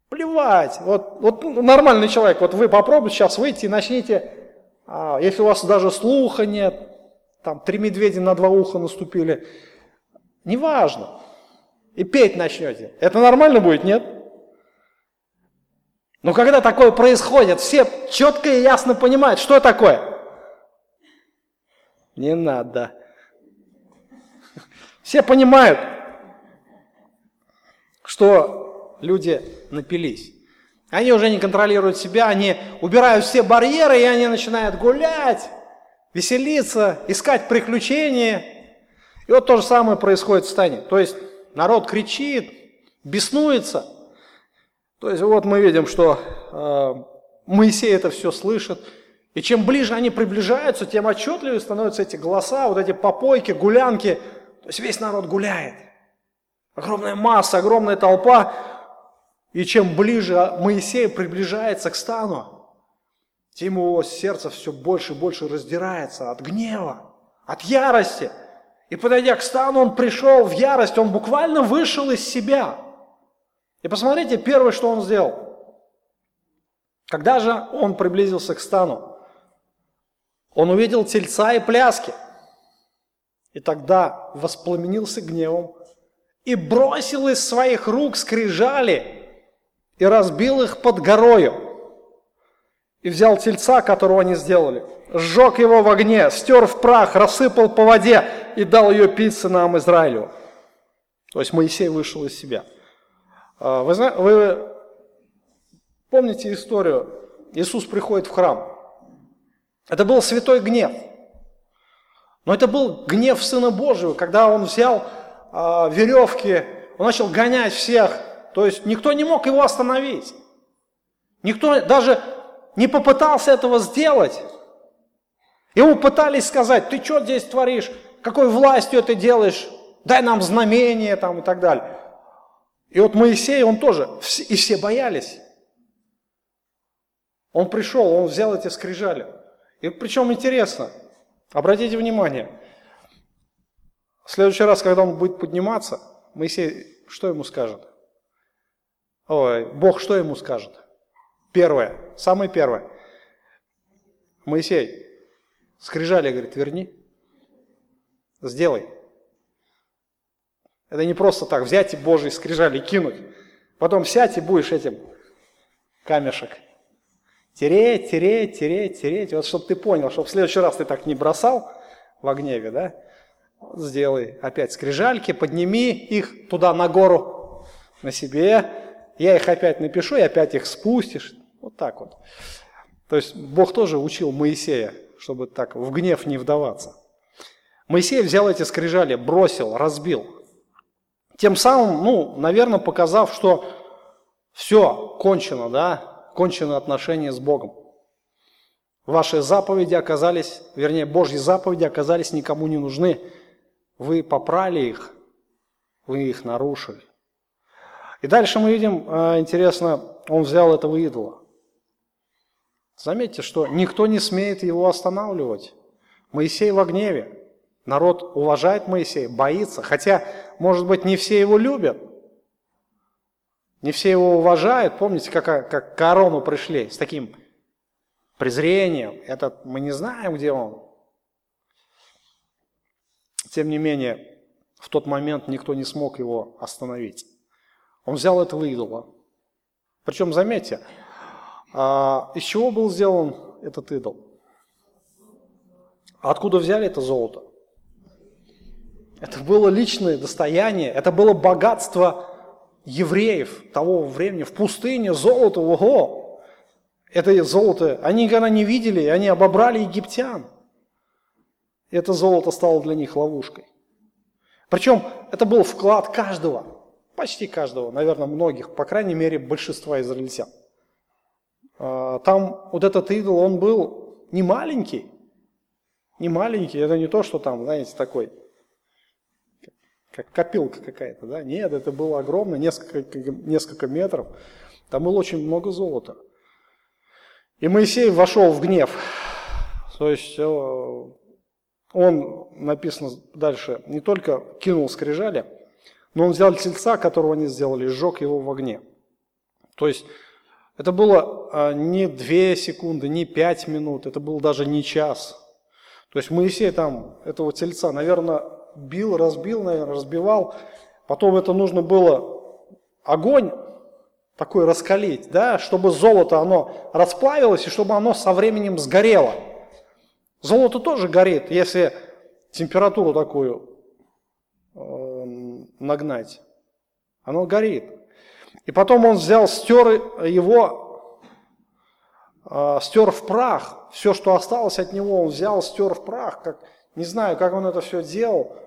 Плевать. Вот, вот нормальный человек, вот вы попробуйте сейчас выйти и начните, а, если у вас даже слуха нет, там три медведя на два уха наступили, неважно. И петь начнете. Это нормально будет, нет? Но когда такое происходит, все четко и ясно понимают, что такое. Не надо. Все понимают, что люди напились. Они уже не контролируют себя, они убирают все барьеры, и они начинают гулять, веселиться, искать приключения. И вот то же самое происходит в стане. То есть народ кричит, беснуется. То есть вот мы видим, что э, Моисей это все слышит. И чем ближе они приближаются, тем отчетливее становятся эти голоса, вот эти попойки, гулянки. То есть весь народ гуляет. Огромная масса, огромная толпа. И чем ближе Моисей приближается к стану, тем его сердце все больше и больше раздирается от гнева, от ярости. И подойдя к стану, он пришел в ярость, он буквально вышел из себя. И посмотрите, первое, что он сделал. Когда же он приблизился к стану, он увидел тельца и пляски. И тогда воспламенился гневом и бросил из своих рук скрижали и разбил их под горою. И взял тельца, которого они сделали, сжег его в огне, стер в прах, рассыпал по воде и дал ее пить сынам Израилю. То есть Моисей вышел из себя. А, вы, знаете, вы помните историю? Иисус приходит в храм. Это был святой гнев. Но это был гнев Сына Божьего, когда Он взял э, веревки, Он начал гонять всех. То есть никто не мог его остановить. Никто даже не попытался этого сделать. Ему пытались сказать, ты что здесь творишь, какой властью это делаешь, дай нам знамение там и так далее. И вот Моисей, он тоже, и все боялись. Он пришел, он взял эти скрижали. И причем интересно, обратите внимание, в следующий раз, когда он будет подниматься, Моисей что ему скажет? Ой, Бог что ему скажет? Первое, самое первое. Моисей, Скрижали, говорит, верни. Сделай. Это не просто так взять и Божий скрижали кинуть. Потом сядь и будешь этим камешек тереть, тереть, тереть, тереть. Вот чтобы ты понял, чтобы в следующий раз ты так не бросал в гневе, да? Сделай опять скрижальки, подними их туда на гору, на себе. Я их опять напишу, и опять их спустишь. Вот так вот. То есть Бог тоже учил Моисея чтобы так в гнев не вдаваться. Моисей взял эти скрижали, бросил, разбил. Тем самым, ну, наверное, показав, что все, кончено, да, кончено отношения с Богом. Ваши заповеди оказались, вернее, Божьи заповеди оказались никому не нужны. Вы попрали их, вы их нарушили. И дальше мы видим, э, интересно, он взял этого идола. Заметьте, что никто не смеет его останавливать. Моисей во гневе. Народ уважает Моисея, боится. Хотя, может быть, не все его любят. Не все его уважают. Помните, как, как к Аарону пришли с таким презрением. Этот мы не знаем, где он. Тем не менее, в тот момент никто не смог его остановить. Он взял этого идола. Причем, заметьте, а, из чего был сделан этот идол? Откуда взяли это золото? Это было личное достояние, это было богатство евреев того времени. В пустыне золото, ого! Это золото, они никогда не видели, они обобрали египтян. Это золото стало для них ловушкой. Причем это был вклад каждого, почти каждого, наверное, многих, по крайней мере, большинства израильтян. А, там вот этот идол, он был не маленький, не маленький, это не то, что там, знаете, такой, как копилка какая-то, да? Нет, это было огромно, несколько, несколько метров. Там было очень много золота. И Моисей вошел в гнев. То есть э, он, написано дальше, не только кинул скрижали, но он взял тельца, которого они сделали, и сжег его в огне. То есть это было а, не две секунды, не пять минут, это был даже не час. То есть Моисей там этого тельца, наверное, бил, разбил, наверное, разбивал. Потом это нужно было огонь такой раскалить, да, чтобы золото оно расплавилось и чтобы оно со временем сгорело. Золото тоже горит, если температуру такую э, нагнать. Оно горит. И потом он взял, стер его, э, стер в прах. Все, что осталось от него, он взял, стер в прах. Как, не знаю, как он это все делал,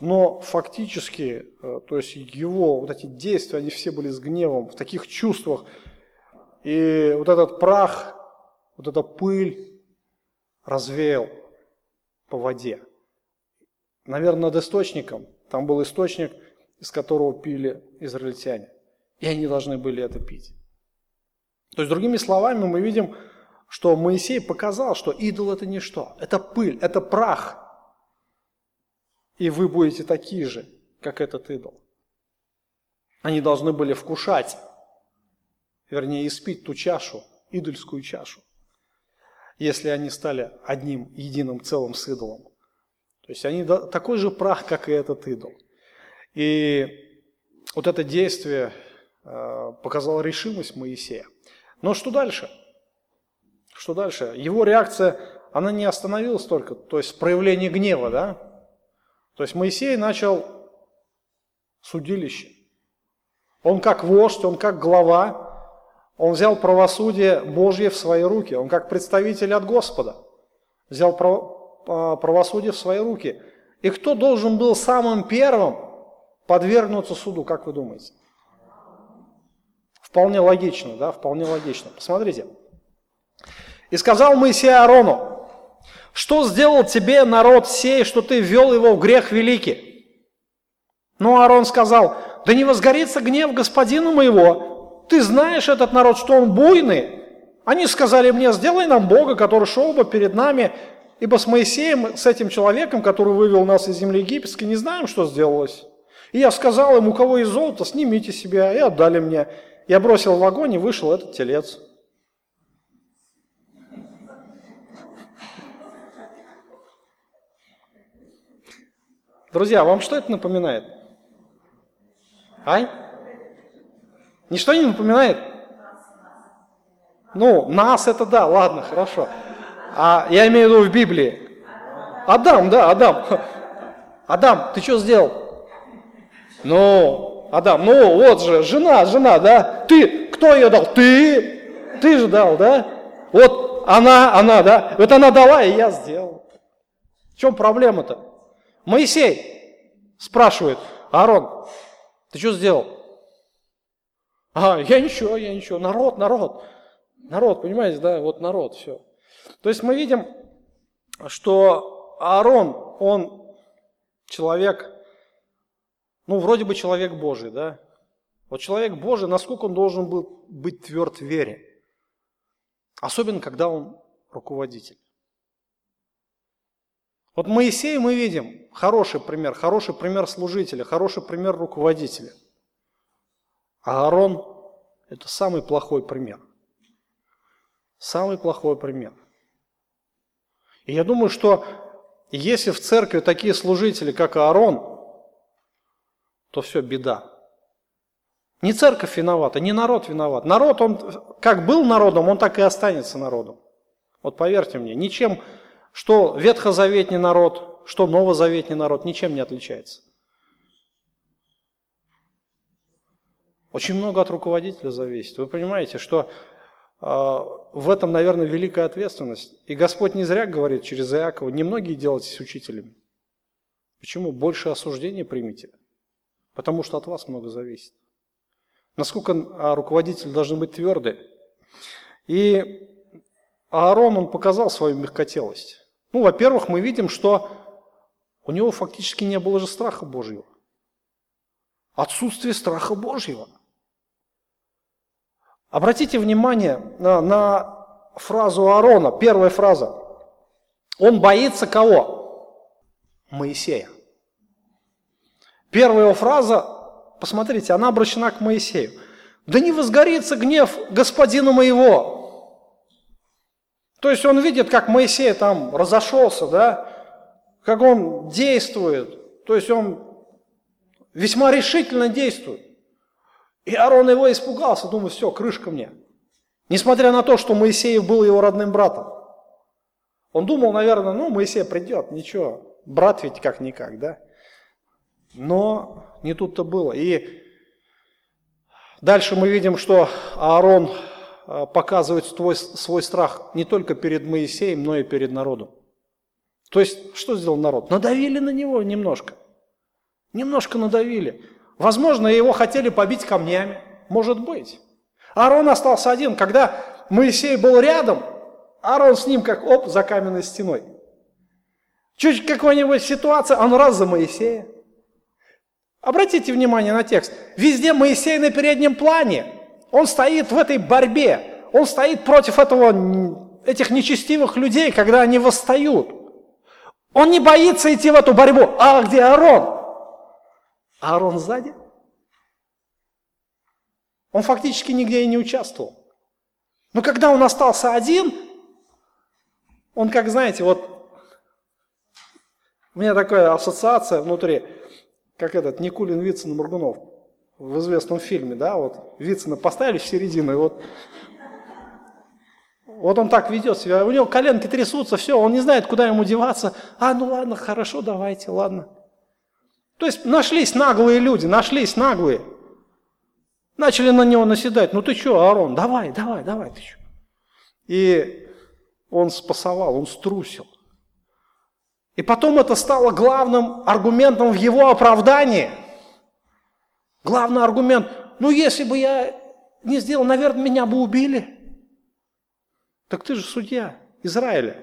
но фактически, э, то есть его вот эти действия, они все были с гневом, в таких чувствах. И вот этот прах, вот эта пыль, развеял по воде. Наверное, над источником. Там был источник, из которого пили израильтяне. И они должны были это пить. То есть, другими словами, мы видим, что Моисей показал, что идол это ничто. Это пыль, это прах. И вы будете такие же, как этот идол. Они должны были вкушать, вернее, испить ту чашу, идольскую чашу если они стали одним единым целым с идолом. То есть они такой же прах, как и этот идол. И вот это действие э, показало решимость Моисея. Но что дальше? Что дальше? Его реакция, она не остановилась только, то есть проявление гнева, да? То есть Моисей начал судилище. Он как вождь, он как глава, он взял правосудие Божье в свои руки. Он как представитель от Господа взял а, правосудие в свои руки. И кто должен был самым первым подвергнуться суду, как вы думаете? Вполне логично, да, вполне логично. Посмотрите. «И сказал Моисей Аарону, что сделал тебе народ сей, что ты ввел его в грех великий? Ну, Аарон сказал, да не возгорится гнев господина моего, ты знаешь этот народ, что он буйный. Они сказали мне, сделай нам Бога, который шел бы перед нами, ибо с Моисеем, с этим человеком, который вывел нас из земли египетской, не знаем, что сделалось. И я сказал им, у кого есть золото, снимите себя, и отдали мне. Я бросил в огонь, и вышел этот телец. Друзья, вам что это напоминает? Ай? Ничто не напоминает? Ну, нас это да, ладно, хорошо. А я имею в виду в Библии. Адам, да, Адам. Адам, ты что сделал? Ну, Адам, ну вот же, жена, жена, да? Ты, кто ее дал? Ты, ты же дал, да? Вот она, она, да? Вот она дала, и я сделал. В чем проблема-то? Моисей спрашивает, Аарон, ты что сделал? А, я ничего, я ничего. Народ, народ. Народ, понимаете, да, вот народ, все. То есть мы видим, что Аарон, он человек, ну, вроде бы человек Божий, да. Вот человек Божий, насколько он должен был быть тверд в вере? Особенно, когда он руководитель. Вот Моисей мы видим хороший пример, хороший пример служителя, хороший пример руководителя. А Аарон – это самый плохой пример. Самый плохой пример. И я думаю, что если в церкви такие служители, как Аарон, то все, беда. Не церковь виновата, не народ виноват. Народ, он как был народом, он так и останется народом. Вот поверьте мне, ничем, что ветхозаветний народ, что новозаветний народ, ничем не отличается. Очень много от руководителя зависит. Вы понимаете, что в этом, наверное, великая ответственность. И Господь не зря говорит через Иакова, немногие делайтесь учителями. Почему? Больше осуждения примите. Потому что от вас много зависит. Насколько а, руководители должны быть тверды. И Аарон, он показал свою мягкотелость. Ну, во-первых, мы видим, что у него фактически не было же страха Божьего. Отсутствие страха Божьего. Обратите внимание на, на фразу Аарона, первая фраза. Он боится кого? Моисея. Первая его фраза, посмотрите, она обращена к Моисею. «Да не возгорится гнев господина моего». То есть он видит, как Моисей там разошелся, да, как он действует. То есть он весьма решительно действует. И Аарон его испугался, думает, все, крышка мне. Несмотря на то, что Моисей был его родным братом. Он думал, наверное, ну, Моисей придет, ничего, брат ведь как-никак, да. Но не тут-то было. И дальше мы видим, что Аарон а, показывает свой, свой страх не только перед Моисеем, но и перед народом. То есть, что сделал народ? Надавили на него немножко. Немножко надавили. Возможно, его хотели побить камнями. Может быть. Аарон остался один. Когда Моисей был рядом, Аарон с ним как оп, за каменной стеной. Чуть какой-нибудь ситуация, он раз за Моисея. Обратите внимание на текст. Везде Моисей на переднем плане. Он стоит в этой борьбе. Он стоит против этого, этих нечестивых людей, когда они восстают. Он не боится идти в эту борьбу. А где Аарон? Аарон сзади? Он фактически нигде и не участвовал. Но когда он остался один, он, как знаете, вот у меня такая ассоциация внутри – как этот Никулин Вицин Мургунов в известном фильме, да, вот Вицина поставили в середину, и вот, вот он так ведет себя, у него коленки трясутся, все, он не знает, куда ему деваться, а, ну ладно, хорошо, давайте, ладно. То есть нашлись наглые люди, нашлись наглые, начали на него наседать, ну ты что, Аарон, давай, давай, давай, ты что. И он спасовал, он струсил. И потом это стало главным аргументом в его оправдании. Главный аргумент, ну если бы я не сделал, наверное, меня бы убили. Так ты же судья Израиля.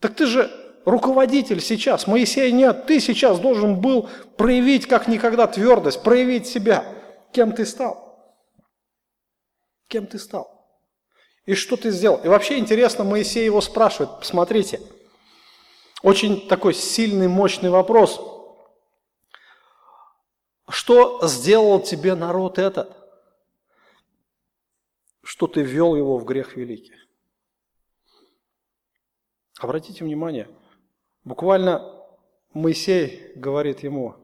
Так ты же руководитель сейчас. Моисея нет, ты сейчас должен был проявить как никогда твердость, проявить себя. Кем ты стал? Кем ты стал? И что ты сделал? И вообще интересно, Моисей его спрашивает, посмотрите – очень такой сильный, мощный вопрос. Что сделал тебе народ этот? Что ты ввел его в грех великий? Обратите внимание, буквально Моисей говорит ему,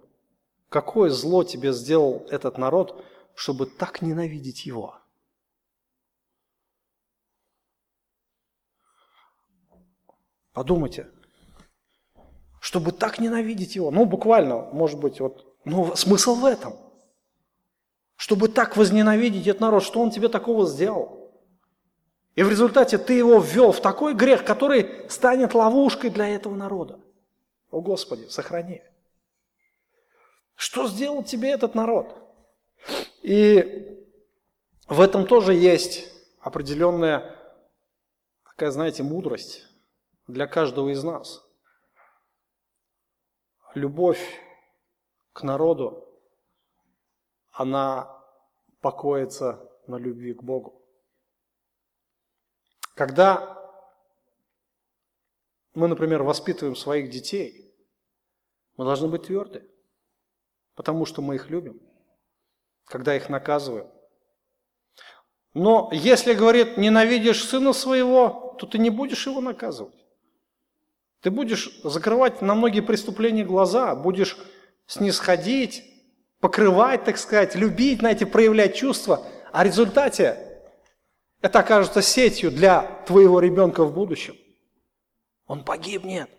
какое зло тебе сделал этот народ, чтобы так ненавидеть его? Подумайте, чтобы так ненавидеть его. Ну, буквально, может быть, вот, ну, смысл в этом. Чтобы так возненавидеть этот народ, что он тебе такого сделал. И в результате ты его ввел в такой грех, который станет ловушкой для этого народа. О Господи, сохрани. Что сделал тебе этот народ? И в этом тоже есть определенная такая, знаете, мудрость для каждого из нас – любовь к народу, она покоится на любви к Богу. Когда мы, например, воспитываем своих детей, мы должны быть тверды, потому что мы их любим. когда их наказываю. Но если, говорит, ненавидишь сына своего, то ты не будешь его наказывать. Ты будешь закрывать на многие преступления глаза, будешь снисходить, покрывать, так сказать, любить, знаете, проявлять чувства, а в результате это окажется сетью для твоего ребенка в будущем. Он погибнет,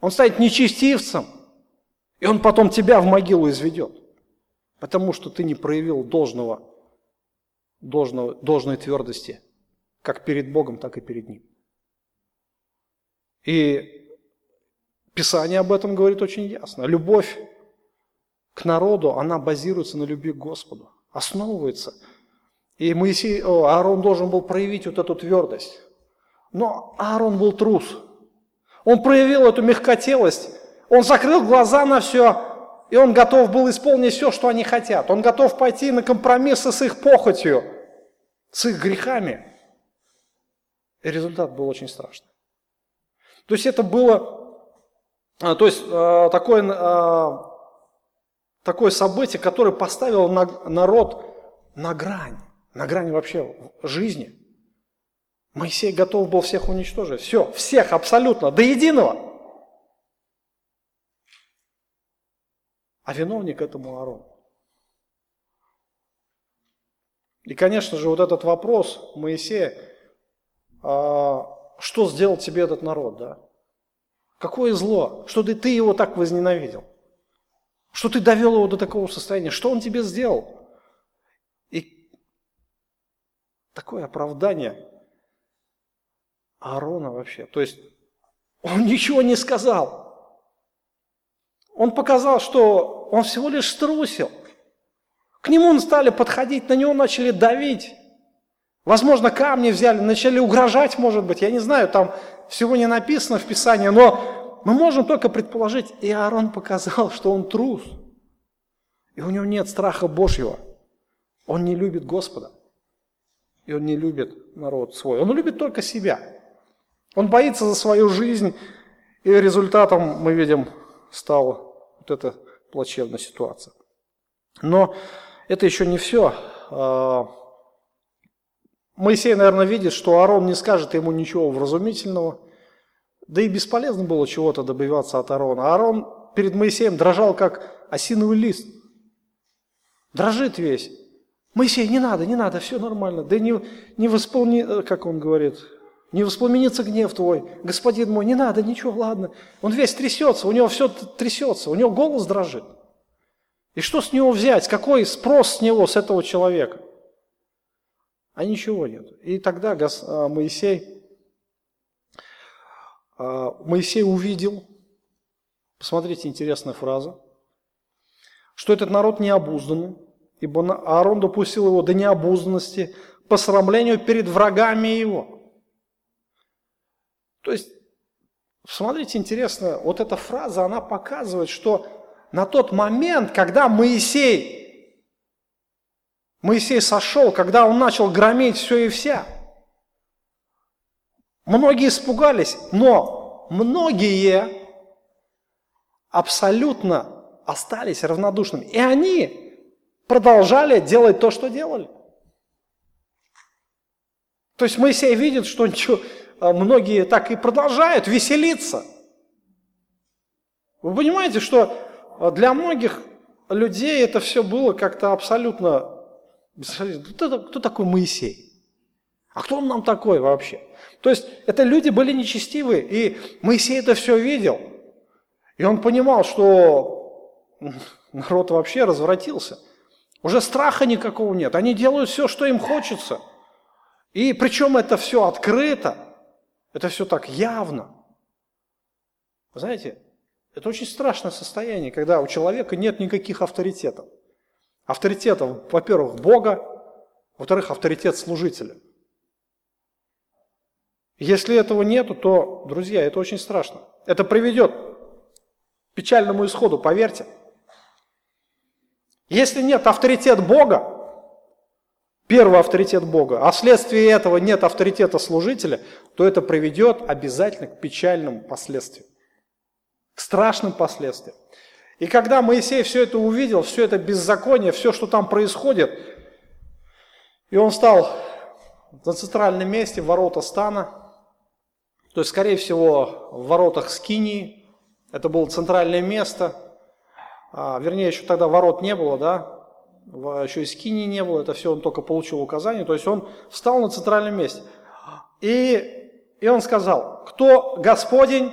он станет нечестивцем, и он потом тебя в могилу изведет, потому что ты не проявил должного, должного, должной твердости, как перед Богом, так и перед Ним. И Писание об этом говорит очень ясно. Любовь к народу, она базируется на любви к Господу, основывается. И Моисей, о, Аарон должен был проявить вот эту твердость. Но Аарон был трус. Он проявил эту мягкотелость, он закрыл глаза на все, и он готов был исполнить все, что они хотят. Он готов пойти на компромиссы с их похотью, с их грехами. И результат был очень страшный. То есть это было а, то есть а, такое, а, такое событие, которое поставило народ на грань, на грань вообще жизни. Моисей готов был всех уничтожить. Все, всех абсолютно, до единого. А виновник этому Аарон. И, конечно же, вот этот вопрос Моисея, что сделал тебе этот народ, да? Какое зло? Что ты, ты его так возненавидел? Что ты довел его до такого состояния? Что он тебе сделал? И такое оправдание Аарона вообще. То есть он ничего не сказал. Он показал, что он всего лишь струсил. К нему стали подходить, на него начали давить. Возможно, камни взяли, начали угрожать, может быть, я не знаю, там всего не написано в Писании, но мы можем только предположить, и Аарон показал, что он трус, и у него нет страха Божьего. Он не любит Господа, и он не любит народ свой. Он любит только себя. Он боится за свою жизнь, и результатом, мы видим, стала вот эта плачевная ситуация. Но это еще не все. А, Моисей, наверное, видит, что Аарон не скажет ему ничего вразумительного, да и бесполезно было чего-то добиваться от Аарона. Аарон перед Моисеем дрожал, как осиновый лист. Дрожит весь. Моисей, не надо, не надо, все нормально. Да не, не восполни, как он говорит, не воспламенится гнев твой. Господин мой, не надо, ничего, ладно. Он весь трясется, у него все трясется, у него голос дрожит. И что с него взять? Какой спрос с него, с этого человека? А ничего нет. И тогда а, Моисей, а, Моисей увидел, посмотрите, интересная фраза, что этот народ необузданный, ибо Аарон допустил его до необузданности по срамлению перед врагами его. То есть, смотрите, интересно, вот эта фраза, она показывает, что на тот момент, когда Моисей Моисей сошел, когда он начал громить все и вся. Многие испугались, но многие абсолютно остались равнодушными. И они продолжали делать то, что делали. То есть Моисей видит, что а, многие так и продолжают веселиться. Вы понимаете, что а, для многих людей это все было как-то абсолютно кто, кто такой Моисей? А кто он нам такой вообще? То есть это люди были нечестивые, и Моисей это все видел. И он понимал, что народ вообще развратился. Уже страха никакого нет. Они делают все, что им хочется. И причем это все открыто. Это все так явно. знаете, это очень страшное состояние, когда у человека нет никаких авторитетов. Авторитетом, во-первых, Бога, во-вторых, авторитет служителя. Если этого нету, то, друзья, это очень страшно. Это приведет к печальному исходу, поверьте. Если нет авторитет Бога, первый авторитет Бога, а вследствие этого нет авторитета служителя, то это приведет обязательно к печальным последствиям, к страшным последствиям. И когда Моисей все это увидел, все это беззаконие, все, что там происходит, и он стал на центральном месте ворота стана, то есть, скорее всего, в воротах Скинии, это было центральное место, а, вернее, еще тогда ворот не было, да, еще и Скинии не было, это все он только получил указание, то есть он встал на центральном месте. И, и он сказал, кто Господень,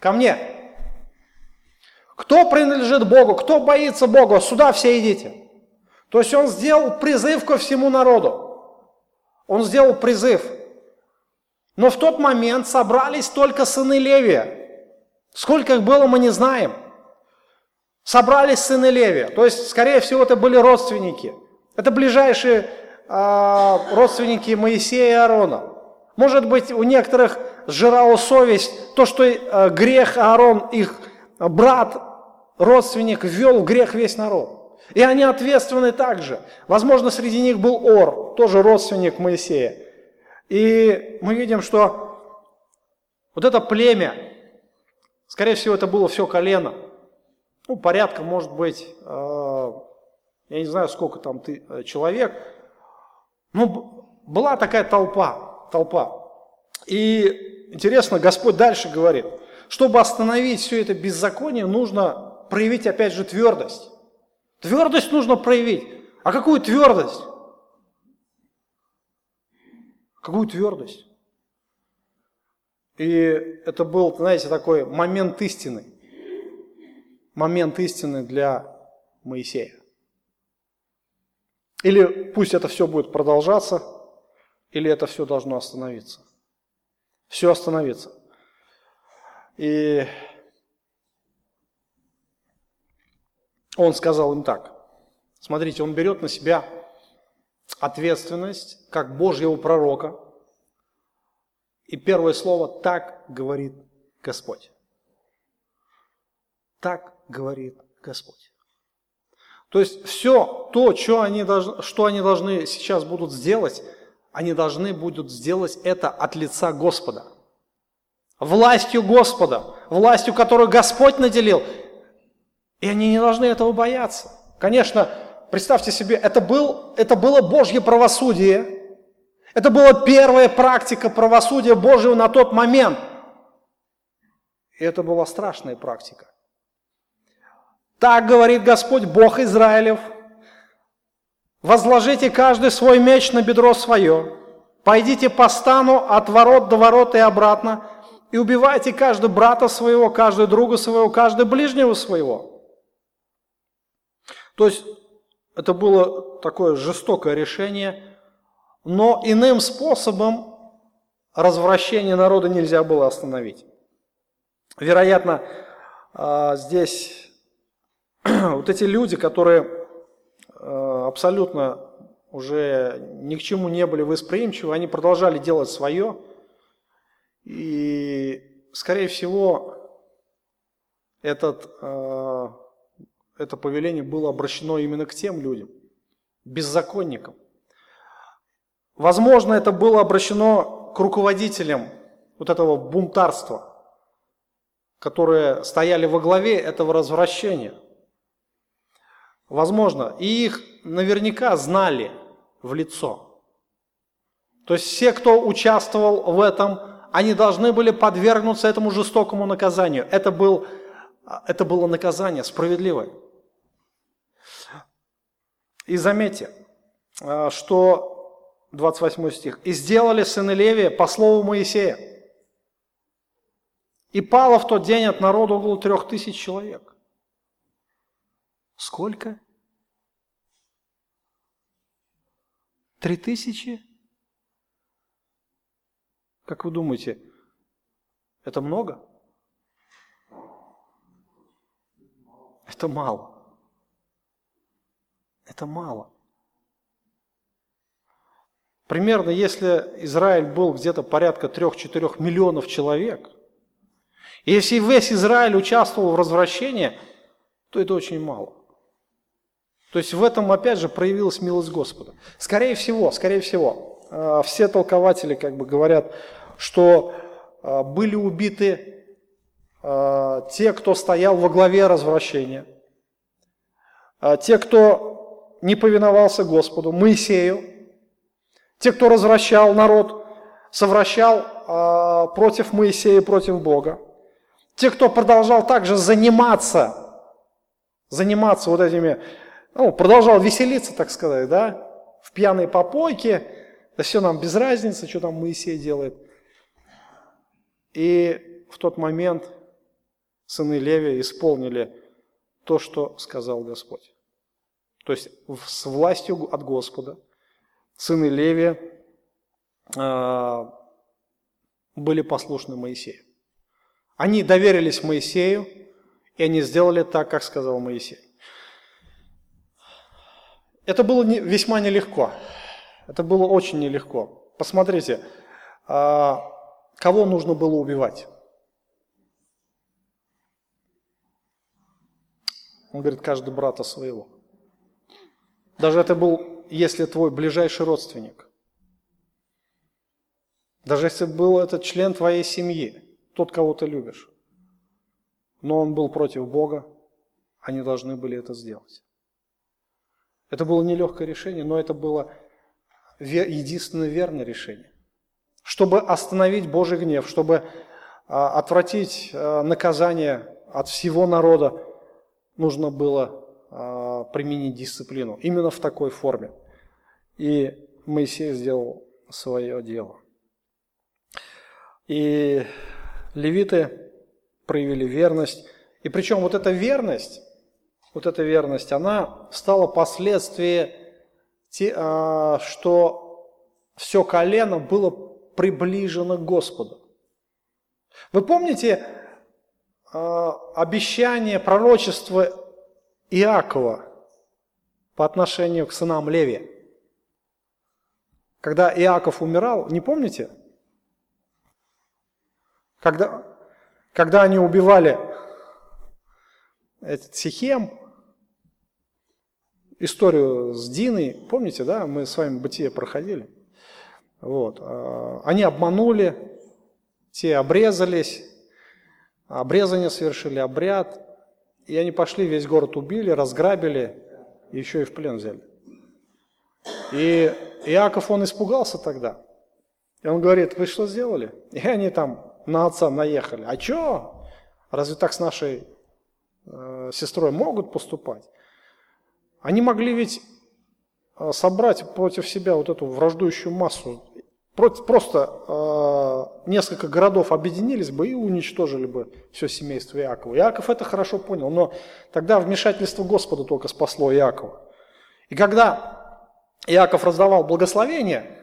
ко мне. Кто принадлежит Богу, кто боится Бога, сюда все идите. То есть он сделал призыв ко всему народу. Он сделал призыв. Но в тот момент собрались только сыны Левия. Сколько их было, мы не знаем. Собрались сыны Левия. То есть, скорее всего, это были родственники. Это ближайшие э, родственники Моисея и Аарона. Может быть, у некоторых сжирала совесть то, что э, грех Аарон, их брат, родственник, ввел в грех весь народ. И они ответственны также. Возможно, среди них был Ор, тоже родственник Моисея. И мы видим, что вот это племя, скорее всего, это было все колено. Ну, порядка, может быть, э, я не знаю, сколько там ты, э, человек. Ну, была такая толпа, толпа. И интересно, Господь дальше говорит, чтобы остановить все это беззаконие, нужно проявить опять же твердость. Твердость нужно проявить. А какую твердость? Какую твердость? И это был, знаете, такой момент истины. Момент истины для Моисея. Или пусть это все будет продолжаться, или это все должно остановиться. Все остановится. И он сказал им так. Смотрите, он берет на себя ответственность, как Божьего пророка. И первое слово «так говорит Господь». Так говорит Господь. То есть все то, что они, должны, что они должны сейчас будут сделать, они должны будут сделать это от лица Господа. Властью Господа, властью, которую Господь наделил. И они не должны этого бояться. Конечно, представьте себе, это, был, это было Божье правосудие. Это была первая практика правосудия Божьего на тот момент. И это была страшная практика. Так говорит Господь, Бог Израилев. Возложите каждый свой меч на бедро свое. Пойдите по стану от ворот до ворот и обратно, и убивайте каждый брата своего, каждый друга своего, каждый ближнего своего. То есть это было такое жестокое решение, но иным способом развращение народа нельзя было остановить. Вероятно, а, здесь вот эти люди, которые а, абсолютно уже ни к чему не были восприимчивы, они продолжали делать свое. И, скорее всего, этот а, это повеление было обращено именно к тем людям, беззаконникам. Возможно, это было обращено к руководителям вот этого бунтарства, которые стояли во главе этого развращения. Возможно, и их наверняка знали в лицо. То есть все, кто участвовал в этом, они должны были подвергнуться этому жестокому наказанию. Это, был, это было наказание справедливое. И заметьте, а, что 28 стих. «И сделали сыны Левия по слову Моисея. И пало в тот день от народа около трех тысяч человек». Сколько? Три тысячи? Как вы думаете, это много? Это мало. Это мало. Примерно, если Израиль был где-то порядка 3-4 миллионов человек, если весь Израиль участвовал в развращении, то это очень мало. То есть в этом, опять же, проявилась милость Господа. Скорее всего, скорее всего, э, все толкователи как бы говорят, что э, были убиты э, те, кто стоял во главе развращения, те, кто не повиновался Господу, Моисею, те, кто развращал народ, совращал против Моисея, против Бога, те, кто продолжал также заниматься, заниматься вот этими, ну, продолжал веселиться, так сказать, да, в пьяной попойке, да все нам без разницы, что там Моисей делает. И в тот момент сыны Леви исполнили то, что сказал Господь. То есть с властью от Господа сыны Леви э, были послушны Моисею. Они доверились Моисею, и они сделали так, как сказал Моисей. Это было не, весьма нелегко. Это было очень нелегко. Посмотрите, э, кого нужно было убивать? Он говорит, каждый брата своего. Даже это был, если твой ближайший родственник. Даже если был этот член твоей семьи, тот, кого ты любишь. Но он был против Бога, они должны были это сделать. Это было нелегкое решение, но это было единственное верное решение. Чтобы остановить Божий гнев, чтобы а, отвратить а, наказание от всего народа, нужно было а, применить дисциплину. Именно в такой форме. И Моисей сделал свое дело. И левиты проявили верность. И причем вот эта верность, вот эта верность, она стала последствием, что все колено было приближено к Господу. Вы помните обещание, пророчество Иакова по отношению к сынам Леви? Когда Иаков умирал, не помните? Когда, когда они убивали этот Сихем, историю с Диной, помните, да, мы с вами бытие проходили. Вот. А, они обманули, те обрезались, обрезание совершили, обряд, и они пошли, весь город убили, разграбили, и еще и в плен взяли. И Иаков, он испугался тогда. И он говорит, вы что сделали? И они там на отца наехали. А что? Разве так с нашей э, сестрой могут поступать? Они могли ведь э, собрать против себя вот эту враждующую массу. Просто э, несколько городов объединились бы и уничтожили бы все семейство Иакова. Иаков это хорошо понял, но тогда вмешательство Господа только спасло Иакова. И когда Иаков раздавал благословение,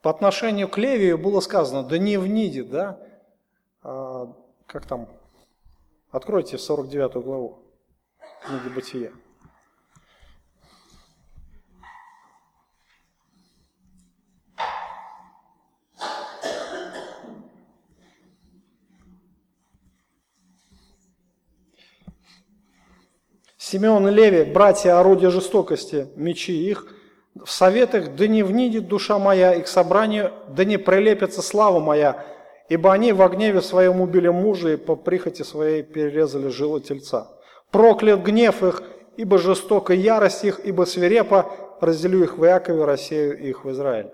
по отношению к Левию было сказано, да не внидит, да, а, как там, откройте 49 главу книги Бытия. Симеон и Леви, братья орудия жестокости, мечи их, в советах да не внидит душа моя, и к собранию да не прилепится слава моя, Ибо они в гневе своем убили мужа и по прихоти своей перерезали жило тельца. Проклят гнев их, ибо жестока ярость их, ибо свирепо разделю их в Иакове, рассею их в Израиле.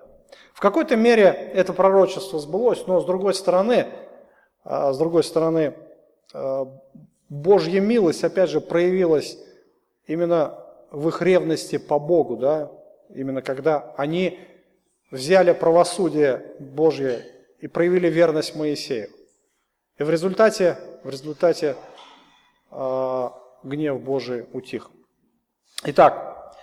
В какой-то мере это пророчество сбылось, но с другой стороны, а, с другой стороны, а, Божья милость, опять же, проявилась именно в их ревности по Богу, да, именно когда они взяли правосудие Божье и проявили верность Моисею. И в результате, в результате э, гнев Божий утих. Итак,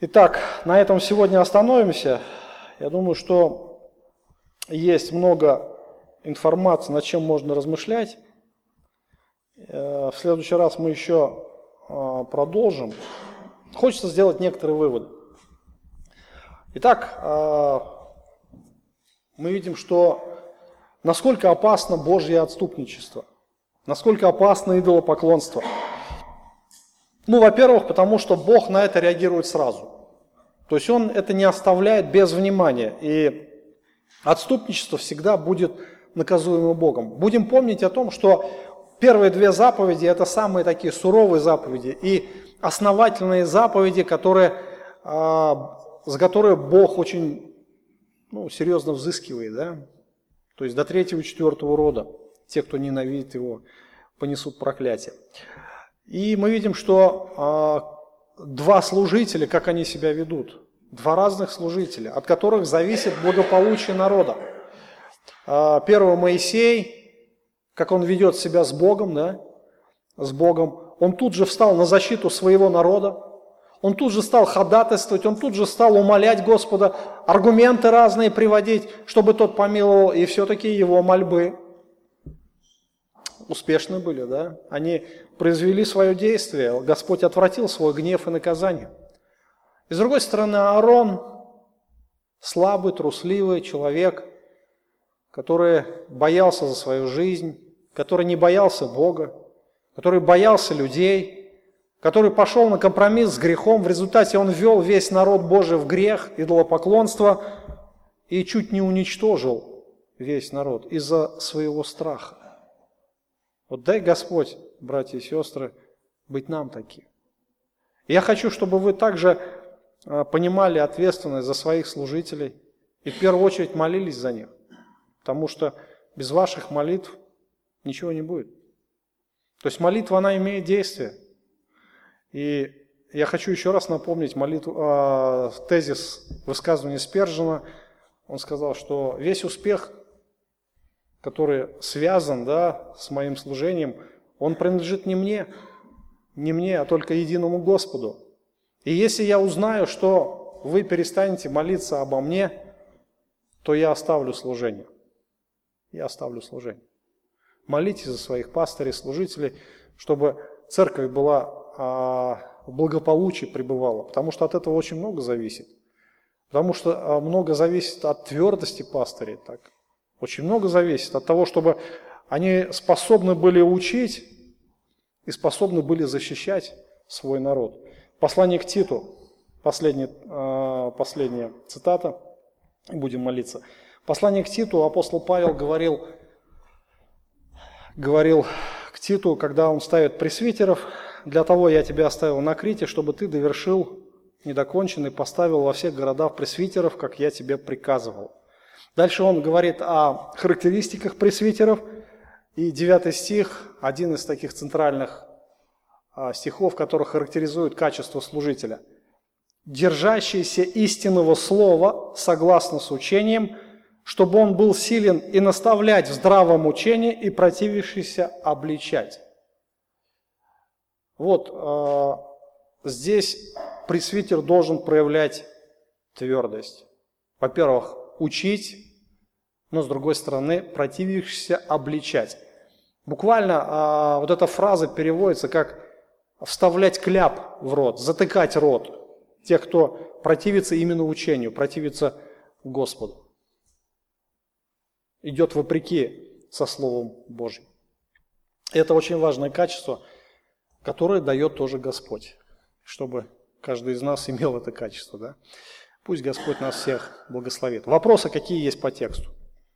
итак, на этом сегодня остановимся. Я думаю, что есть много информации, над чем можно размышлять. Э, в следующий раз мы еще продолжим. Хочется сделать некоторые выводы. Итак, э, мы видим, что насколько опасно Божье отступничество, насколько опасно идолопоклонство. Ну, во-первых, потому что Бог на это реагирует сразу. То есть Он это не оставляет без внимания. И отступничество всегда будет наказуемы Богом. Будем помнить о том, что первые две заповеди – это самые такие суровые заповеди и основательные заповеди, которые, а, за которые Бог очень ну, серьезно взыскивает. Да? То есть до третьего и четвертого рода те, кто ненавидит его, понесут проклятие. И мы видим, что а, два служителя, как они себя ведут. Два разных служителя, от которых зависит благополучие народа. А, первый Моисей, как он ведет себя с Богом, да, с Богом, он тут же встал на защиту своего народа, он тут же стал ходатайствовать, он тут же стал умолять Господа, аргументы разные приводить, чтобы тот помиловал, и все-таки его мольбы успешны были, да? Они произвели свое действие, Господь отвратил свой гнев и наказание. И с другой стороны, Аарон, слабый, трусливый человек, который боялся за свою жизнь, который не боялся Бога, который боялся людей, который пошел на компромисс с грехом, в результате он ввел весь народ Божий в грех, идолопоклонство и чуть не уничтожил весь народ из-за своего страха. Вот дай Господь, братья и сестры, быть нам таким. Я хочу, чтобы вы также а, понимали ответственность за своих служителей и в первую очередь молились за них, потому что без ваших молитв ничего не будет. То есть молитва, она имеет действие. И я хочу еще раз напомнить молитву, э, тезис высказывания Спержина. Он сказал, что весь успех который связан да, с моим служением, он принадлежит не мне, не мне, а только единому Господу. И если я узнаю, что вы перестанете молиться обо мне, то я оставлю служение. Я оставлю служение. Молитесь за своих пастырей, служителей, чтобы церковь была а, в благополучии пребывала, потому что от этого очень много зависит. Потому что а, много зависит от твердости пастырей, так, очень много зависит от того, чтобы они способны были учить и способны были защищать свой народ. Послание к Титу, последняя, а, последняя цитата, будем молиться. Послание к Титу апостол Павел говорил, говорил к Титу, когда он ставит пресвитеров, «Для того я тебя оставил на Крите, чтобы ты довершил недоконченный, поставил во всех городах пресвитеров, как я тебе приказывал». Дальше он говорит о характеристиках пресвитеров. И 9 стих, один из таких центральных а, стихов, который характеризует качество служителя. «Держащийся истинного слова, согласно с учением, чтобы он был силен и наставлять в здравом учении, и противившийся обличать». Вот э, здесь пресвитер должен проявлять твердость. Во-первых, учить, но с другой стороны противившихся обличать. Буквально а, вот эта фраза переводится как вставлять кляп в рот, затыкать рот тех, кто противится именно учению, противится Господу. Идет вопреки со Словом Божьим. Это очень важное качество, которое дает тоже Господь, чтобы каждый из нас имел это качество. Да? Пусть Господь нас всех благословит. Вопросы какие есть по тексту?